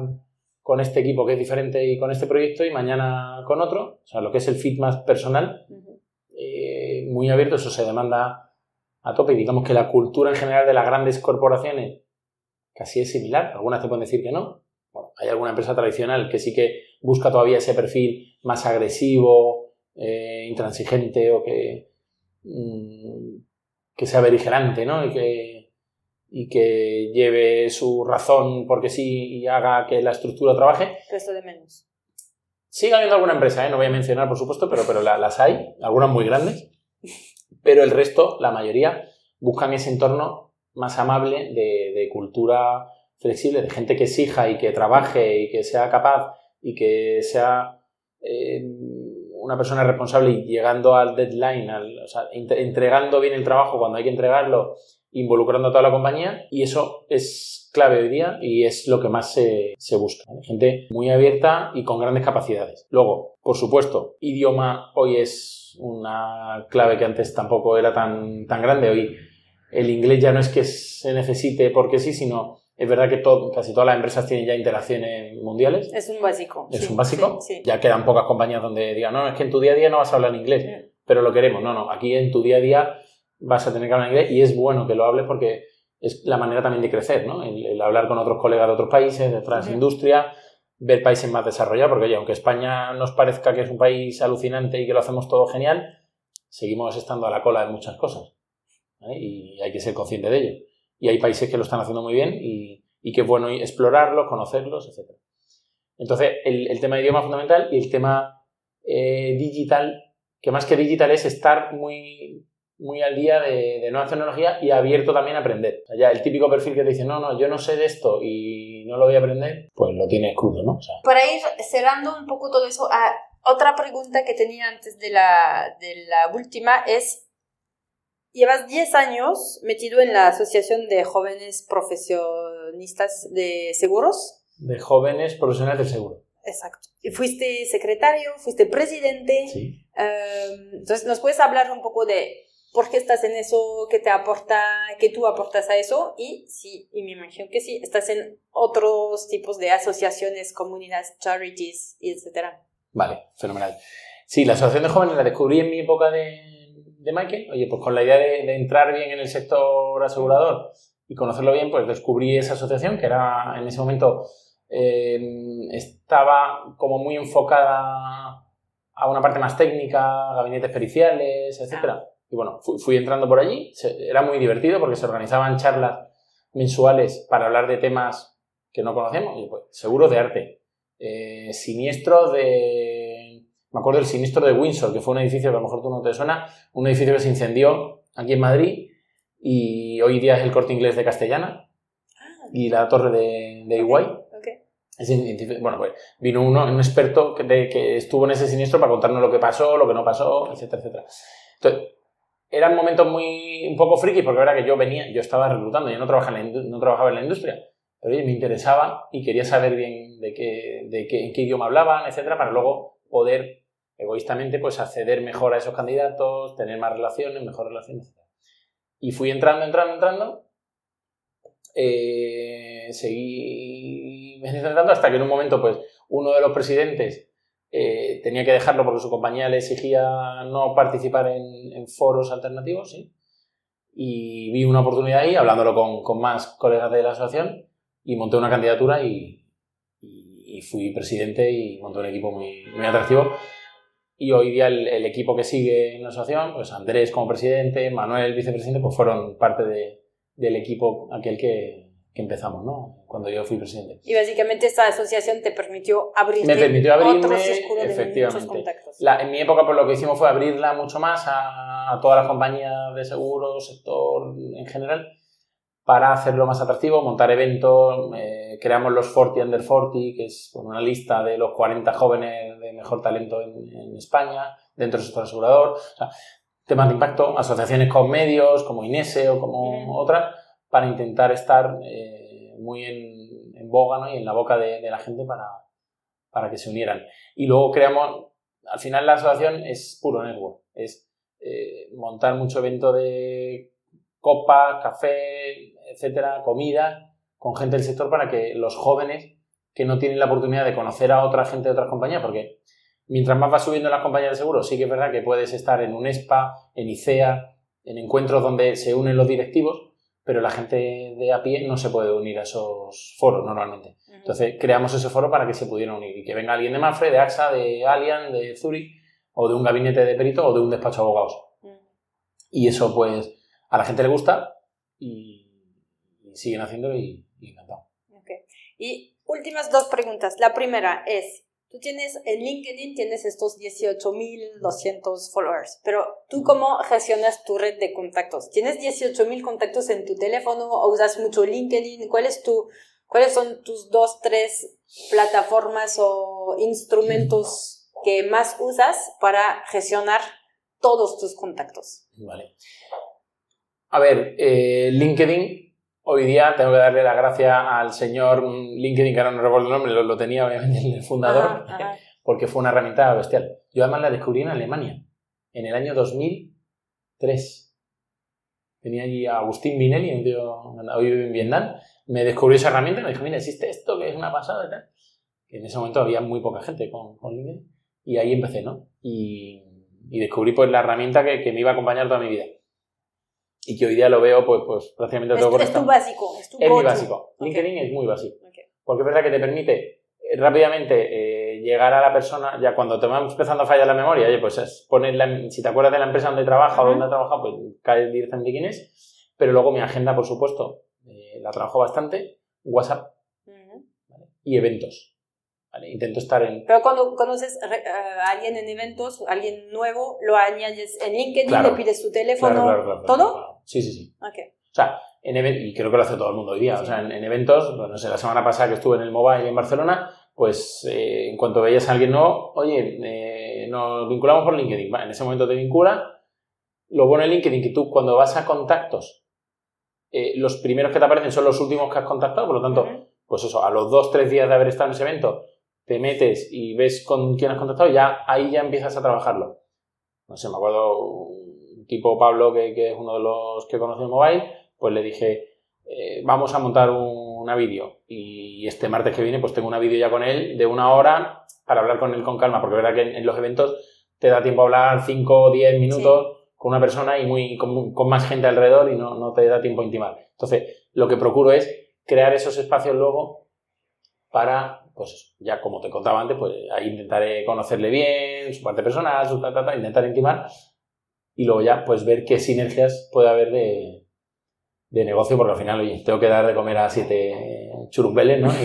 con este equipo que es diferente y con este proyecto y mañana con otro. O sea, lo que es el fit más personal, eh, muy abierto, eso se demanda a tope. Y digamos que la cultura en general de las grandes corporaciones casi es similar. Algunas te pueden decir que no. Bueno, hay alguna empresa tradicional que sí que busca todavía ese perfil más agresivo, eh, intransigente o que, mm, que sea beligerante, ¿no? Y que, y que lleve su razón porque sí y haga que la estructura trabaje. Esto de menos. Sigue habiendo alguna empresa, ¿eh? no voy a mencionar por supuesto, pero, pero las hay, algunas muy grandes pero el resto, la mayoría, buscan ese entorno más amable de, cultura flexible, de gente que exija y que trabaje y que sea capaz y que sea eh, una persona responsable y llegando al deadline, o sea, entregando bien el trabajo cuando hay que entregarlo, involucrando a toda la compañía y eso es clave hoy día y es lo que más se, busca. Gente muy abierta y con grandes capacidades. Luego, por supuesto, idioma hoy es una clave que antes tampoco era tan, tan grande. Hoy el inglés ya no es que se necesite porque sí, sino es verdad que casi todas las empresas tienen ya interacciones mundiales. Es un básico. Es un básico. Ya quedan pocas compañías donde digan, no, es que en tu día a día no vas a hablar inglés, pero lo queremos. No, no, aquí en tu día a día vas a tener que hablar inglés y es bueno que lo hables porque es la manera también de crecer, ¿no? El, hablar con otros colegas de otros países, de otras industrias, ver países más desarrollados, porque oye, aunque España nos parezca que es un país alucinante y que lo hacemos todo genial, seguimos estando a la cola de muchas cosas. Y hay que ser consciente de ello. Y hay países que lo están haciendo muy bien y, que es bueno explorarlos, conocerlos, etc. Entonces, el, tema de idioma fundamental y el tema eh, digital, que más que digital es estar muy muy al día de, de, nueva tecnología y abierto también a aprender. O el típico perfil que te dice, no, no, yo no sé de esto y no lo voy a aprender, pues lo tiene crudo, ¿no? Para ir cerrando un poco todo eso, ah, otra pregunta que tenía antes de la, de la última es, llevas 10 años metido en la Asociación de Jóvenes Profesionistas de Seguros. De jóvenes profesionales de seguro. Exacto. Y fuiste secretario, fuiste presidente. Sí. Em, entonces, ¿nos puedes hablar un poco de por qué estás en eso, qué te aporta, qué tú aportas a eso y sí, y me imagino que sí, estás en otros tipos de asociaciones, comunidades, charities, etc. Vale, fenomenal. Sí, la asociación de jóvenes la descubrí en mi época de, de Michael. Oye, pues con la idea de, entrar bien en el sector asegurador y conocerlo bien, pues descubrí esa asociación que era en ese momento eh, estaba como muy enfocada a una parte más técnica, gabinetes periciales, etcétera. Y bueno, fui, entrando por allí, era muy divertido porque se organizaban charlas mensuales para hablar de temas que no conocemos, y pues, seguro de arte, eh, siniestros de... Me acuerdo del siniestro de Windsor, que fue un edificio que a lo mejor tú no te suena, un edificio que se incendió aquí en Madrid y hoy día es el corte inglés de Castellana ah. y la torre de, de Iguay. bueno, pues vino uno, un experto que, que estuvo en ese siniestro para contarnos lo que pasó, lo que no pasó, etcétera, etcétera. Entonces, eran momentos muy un poco friki porque era que yo venía, yo estaba reclutando, yo no trabajaba en la, no trabajaba en la industria, pero me interesaba y quería saber bien de qué, de qué, en qué idioma hablaban, etcétera, para luego poder egoístamente pues acceder mejor a esos candidatos, tener más relaciones, mejor relaciones, Y fui entrando, entrando, entrando, eh, seguí entrando hasta que en un momento pues uno de los presidentes eh, tenía que dejarlo porque su compañía le exigía no participar en, foros alternativos, ¿sí? Y vi una oportunidad ahí, hablándolo con, con, más colegas de la asociación, y monté una candidatura y, y, fui presidente y monté un equipo muy, muy atractivo. Y hoy día el, el, equipo que sigue en la asociación, pues Andrés como presidente, Manuel vicepresidente, pues fueron parte de, del equipo aquel que, que empezamos, ¿no? Cuando yo fui presidente. Y básicamente esta asociación te permitió abrir Me permitió abrirme, efectivamente. La, en mi época, pues lo que hicimos fue abrirla mucho más a, a todas las compañías de seguros, sector en general, para hacerlo más atractivo, montar eventos, eh, creamos los 40 Under 40, que es una lista de los 40 jóvenes de mejor talento en, en España, dentro del sector asegurador. O sea, temas de impacto, asociaciones con medios, como Inese o como otras, para intentar estar eh, muy en, boga ¿no? y en la boca de, la gente para, para, que se unieran. Y luego creamos, al final la asociación es puro network, es eh, montar mucho evento de copa, café, etcétera, comida, con gente del sector para que los jóvenes que no tienen la oportunidad de conocer a otra gente de otras compañías, porque mientras más vas subiendo en las compañías de seguro, sí que es verdad que puedes estar en un ESPA, en ICEA, en encuentros donde se unen los directivos, pero la gente de a pie no se puede unir a esos foros normalmente. Entonces creamos ese foro para que se pudieran unir y que venga alguien de Mafre, de AXA, de Allianz, de Zurich, o de un gabinete de perito o de un despacho de abogados. Y eso pues a la gente le gusta y, siguen haciéndolo y, y encantado. Y últimas dos preguntas. La primera es, Tú tienes en LinkedIn, tienes estos 18.200 followers, pero tú cómo gestionas tu red de contactos? ¿Tienes 18.000 contactos en tu teléfono o usas mucho LinkedIn? ¿Cuál es tu, ¿Cuáles son tus dos, tres plataformas o instrumentos que más usas para gestionar todos tus contactos? Vale. A ver, eh, LinkedIn Hoy día tengo que darle la gracia al señor LinkedIn, que ahora no recuerdo el nombre, lo, tenía obviamente el fundador, porque fue una herramienta bestial. Yo además la descubrí en Alemania, en el año 2003. Tenía allí a Agustín Minelli, un tío hoy vive en Vietnam, me descubrió esa herramienta y me dijo, mira, existe esto que es una pasada y tal. En ese momento había muy poca gente con, con LinkedIn y ahí empecé, ¿no? Y, descubrí pues la herramienta que, que me iba a acompañar toda mi vida y que hoy día lo veo pues, pues prácticamente todo es, es tu básico, es tu Es mi básico. LinkedIn es muy básico. Porque es verdad que te permite eh, rápidamente eh, llegar a la persona, ya cuando te va empezando a fallar la memoria, oye, pues es poner si te acuerdas de la empresa donde trabaja o donde ha trabajado, pues caes directamente quién es. Pero luego mi agenda, por supuesto, eh, la trabajo bastante, WhatsApp y eventos. Intento estar en... Pero cuando conoces a alguien en eventos, alguien nuevo, lo añades en LinkedIn, le pides su teléfono, ¿todo? Sí, sí, sí. O sea, en y creo que lo hace todo el mundo hoy día. O sea, en, eventos, no sé, la semana pasada que estuve en el Mobile en Barcelona, pues eh, en cuanto veías a alguien nuevo, oye, eh, nos vinculamos por LinkedIn. en ese momento te vincula. Lo bueno en LinkedIn que tú cuando vas a contactos, eh, los primeros que te aparecen son los últimos que has contactado, por lo tanto, pues eso, a los dos, tres días de haber estado en ese evento, te metes y ves con quién has contactado, ya ahí ya empiezas a trabajarlo. No sé, me acuerdo tipo Pablo, que, es uno de los que conocí en Mobile, pues le dije, eh, vamos a montar una vídeo. Y este martes que viene, pues tengo una vídeo ya con él de una hora para hablar con él con calma, porque verdad que en, los eventos te da tiempo a hablar 5 o 10 minutos con una persona y muy, con, con, más gente alrededor y no, no te da tiempo a intimar. Entonces, lo que procuro es crear esos espacios luego para pues ya como te contaba antes, pues ahí intentaré conocerle bien, su parte personal, su ta, ta, intentar intimar y luego ya pues ver qué sinergias puede haber de, negocio, porque al final, oye, tengo que dar de comer a siete churumbeles, ¿no?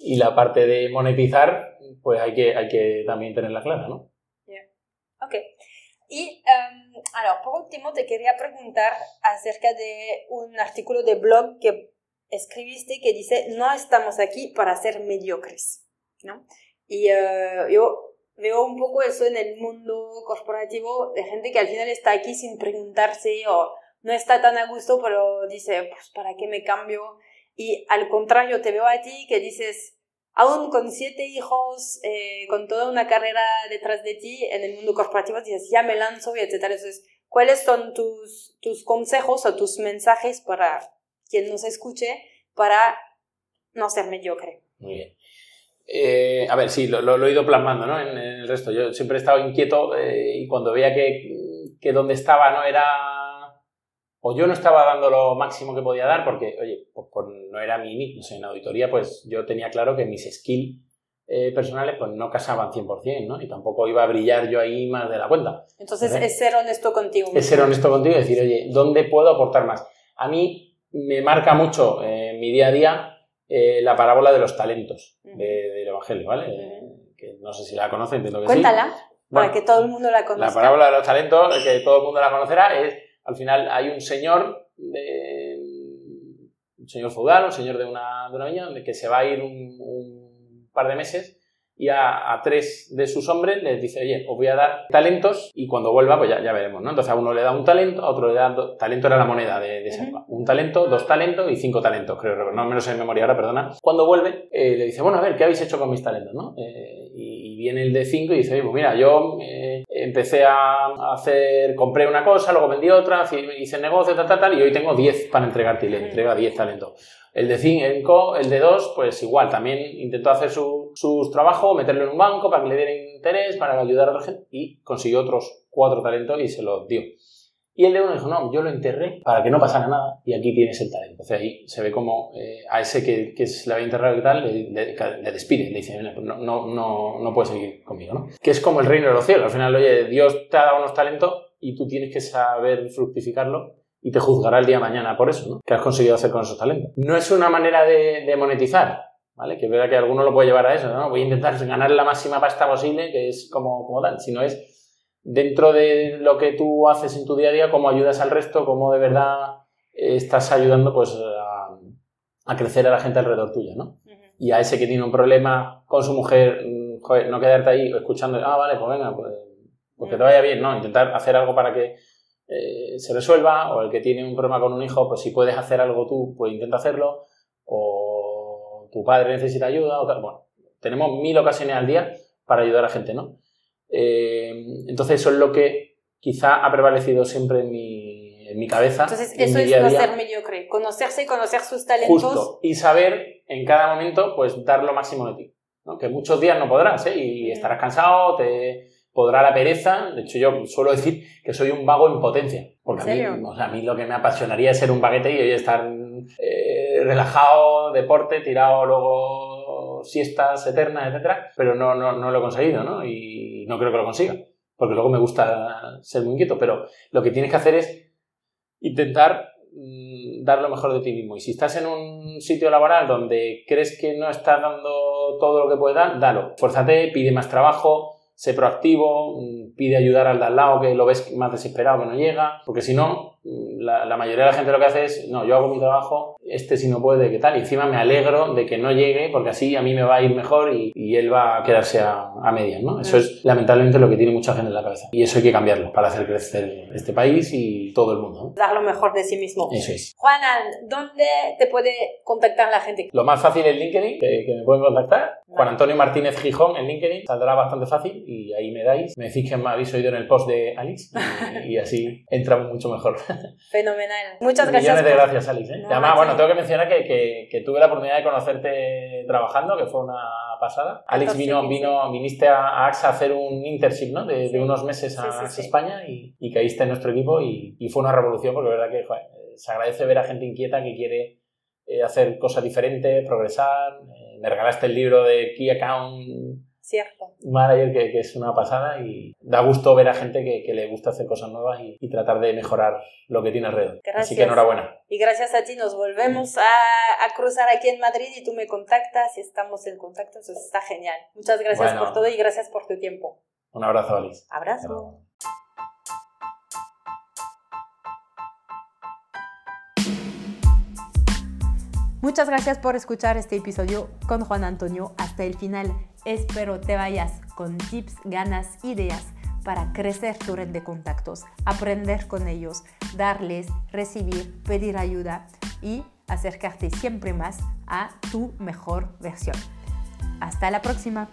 Y, la parte de monetizar, pues hay que, hay que también tenerla clara, ¿no? Ok. Y um, ahora, por último, te quería preguntar acerca de un artículo de blog que escribiste que dice, no estamos aquí para ser mediocres, ¿no? Y eh, yo veo un poco eso en el mundo corporativo de gente que al final está aquí sin preguntarse o no está tan a gusto, pero dice, pues, ¿para qué me cambio? Y al contrario, te veo a ti que dices, aún con siete hijos, eh, con toda una carrera detrás de ti en el mundo corporativo, dices, ya me lanzo y etcétera. Entonces, ¿cuáles son tus, tus consejos o tus mensajes para quien nos escuche para no ser mediocre. Muy bien. Eh, a ver, sí, lo, he ido plasmando ¿no? en, el resto. Yo siempre he estado inquieto eh, y cuando veía que, que, donde estaba no era... O yo no estaba dando lo máximo que podía dar porque, oye, pues, no era mi no sé, en auditoría pues yo tenía claro que mis skills eh, personales pues no casaban 100%, ¿no? Y tampoco iba a brillar yo ahí más de la cuenta. Entonces, es ser honesto contigo. Es ser honesto contigo y decir, oye, ¿dónde puedo aportar más? A mí me marca mucho mi día a día eh, la parábola de los talentos del Evangelio, ¿vale? que no sé si la conocen, entiendo que Cuéntala, para que todo el mundo la conozca. La parábola de los talentos, que todo el mundo la conocerá, es, al final hay un señor, un señor feudal, un señor de una, de una viña, que se va a ir un, par de meses y a, tres de sus hombres les dice, oye, os voy a dar talentos y cuando vuelva, pues ya, ya veremos, ¿no? Entonces a uno le da un talento, a otro le da dos, talento era la moneda de, de Un talento, dos talentos y cinco talentos, creo, no menos en memoria ahora, perdona. Cuando vuelve, eh, le dice, bueno, a ver, ¿qué habéis hecho con mis talentos, no? Eh, y, viene el de cinco y dice, oye, pues mira, yo eh, empecé a hacer, compré una cosa, luego vendí otra, hice negocio, tal, tal, tal, y hoy tengo diez para entregarte y le entrega diez talentos. El de 5, el de 2, pues igual, también intentó hacer su, sus trabajos, meterlo en un banco para que le diera interés, para ayudar a otra gente, y consiguió otros cuatro talentos y se los dio. Y el de uno dijo, no, yo lo enterré para que no pasara nada y aquí tienes el talento. Entonces ahí se ve como eh, a ese que, que, se le había enterrado y tal, le, le, despide, le dice, pues no, no, no, no puedes seguir conmigo, ¿no? Que es como el reino de los cielos. Al final, oye, Dios te ha dado unos talentos y tú tienes que saber fructificarlo y te juzgará el día de mañana por eso, ¿no? ¿Qué has conseguido hacer con esos talentos? No es una manera de, monetizar, ¿vale? Que verdad que alguno lo puede llevar a eso, ¿no? Voy a intentar ganar la máxima pasta posible, que es como, como tal, sino es dentro de lo que tú haces en tu día a día, cómo ayudas al resto, cómo de verdad estás ayudando pues a, crecer a la gente alrededor tuya, ¿no? Y a ese que tiene un problema con su mujer, mm, joder, no quedarte ahí escuchando, ah, vale, pues venga, pues, pues que te vaya bien, ¿no? Intentar hacer algo para que eh, se resuelva, o el que tiene un problema con un hijo, pues si puedes hacer algo tú, pues intenta hacerlo, o tu padre necesita ayuda, o tal. Bueno, tenemos mil ocasiones al día para ayudar a gente, ¿no? Eh, entonces eso es lo que quizá ha prevalecido siempre en mi, en mi cabeza. Entonces eso es no ser mediocre, conocerse y conocer sus talentos. Justo, y saber en cada momento pues dar lo máximo de ti. ¿no? Que muchos días no podrás, ¿eh? Y estarás cansado, te podrá la pereza. De hecho, yo suelo decir que soy un vago en potencia. Porque a mí, a mí lo que me apasionaría es ser un baguete y estar relajado, deporte, tirado luego siestas eternas, etcétera, pero no, no, no lo he conseguido, ¿no? Y no creo que lo consiga, porque luego me gusta ser muy inquieto, pero lo que tienes que hacer es intentar mm, dar lo mejor de ti mismo. Y si estás en un sitio laboral donde crees que no estás dando todo lo que puedes dar, dalo. Fuérzate, pide más trabajo, sé proactivo, mm, pide ayudar al de al lado que lo ves más desesperado que no llega, porque si no, mm, la, mayoría de la gente lo que hace es, no, yo hago mi trabajo, este si no puede, ¿qué tal? Y encima me alegro de que no llegue, porque así a mí me va a ir mejor y, él va a quedarse a, a medias, ¿no? Eso es lamentablemente lo que tiene mucha gente en la cabeza. Y eso hay que cambiarlo para hacer crecer este país y todo el mundo. Dar lo mejor de sí mismo. Eso es. Juana, ¿dónde te puede contactar la gente? Lo más fácil es LinkedIn, que, me pueden contactar. Juan Antonio Martínez Gijón en LinkedIn, saldrá bastante fácil y ahí me dais. Me decís que me habéis oído en el post de Alice y, así entramos mucho mejor. Fenomenal. Muchas gracias. Millones de gracias, Alice. ¿eh? además, bueno, tengo que mencionar que, que, tuve la oportunidad de conocerte trabajando, que fue una pasada. Alex vino, vino, viniste a AXA a hacer un internship, ¿no? De, unos meses a, España y, y, caíste en nuestro equipo y, fue una revolución porque verdad que se agradece ver a gente inquieta que quiere eh, hacer cosas diferentes, progresar. Eh, me regalaste el libro de Key Account Cierto. Manager que, que, es una pasada y da gusto ver a gente que, que le gusta hacer cosas nuevas y, tratar de mejorar lo que tiene alrededor. Gracias. Así que enhorabuena. Y gracias a ti nos volvemos a, a, cruzar aquí en Madrid y tú me contactas y estamos en contacto, eso está genial. Muchas gracias por todo y gracias por tu tiempo. Un abrazo, Alice. Abrazo. Muchas gracias por escuchar este episodio con Juan Antonio hasta el final. Espero te vayas con tips, ganas, ideas para crecer tu red de contactos, aprender con ellos, darles, recibir, pedir ayuda y acercarte siempre más a tu mejor versión. Hasta la próxima.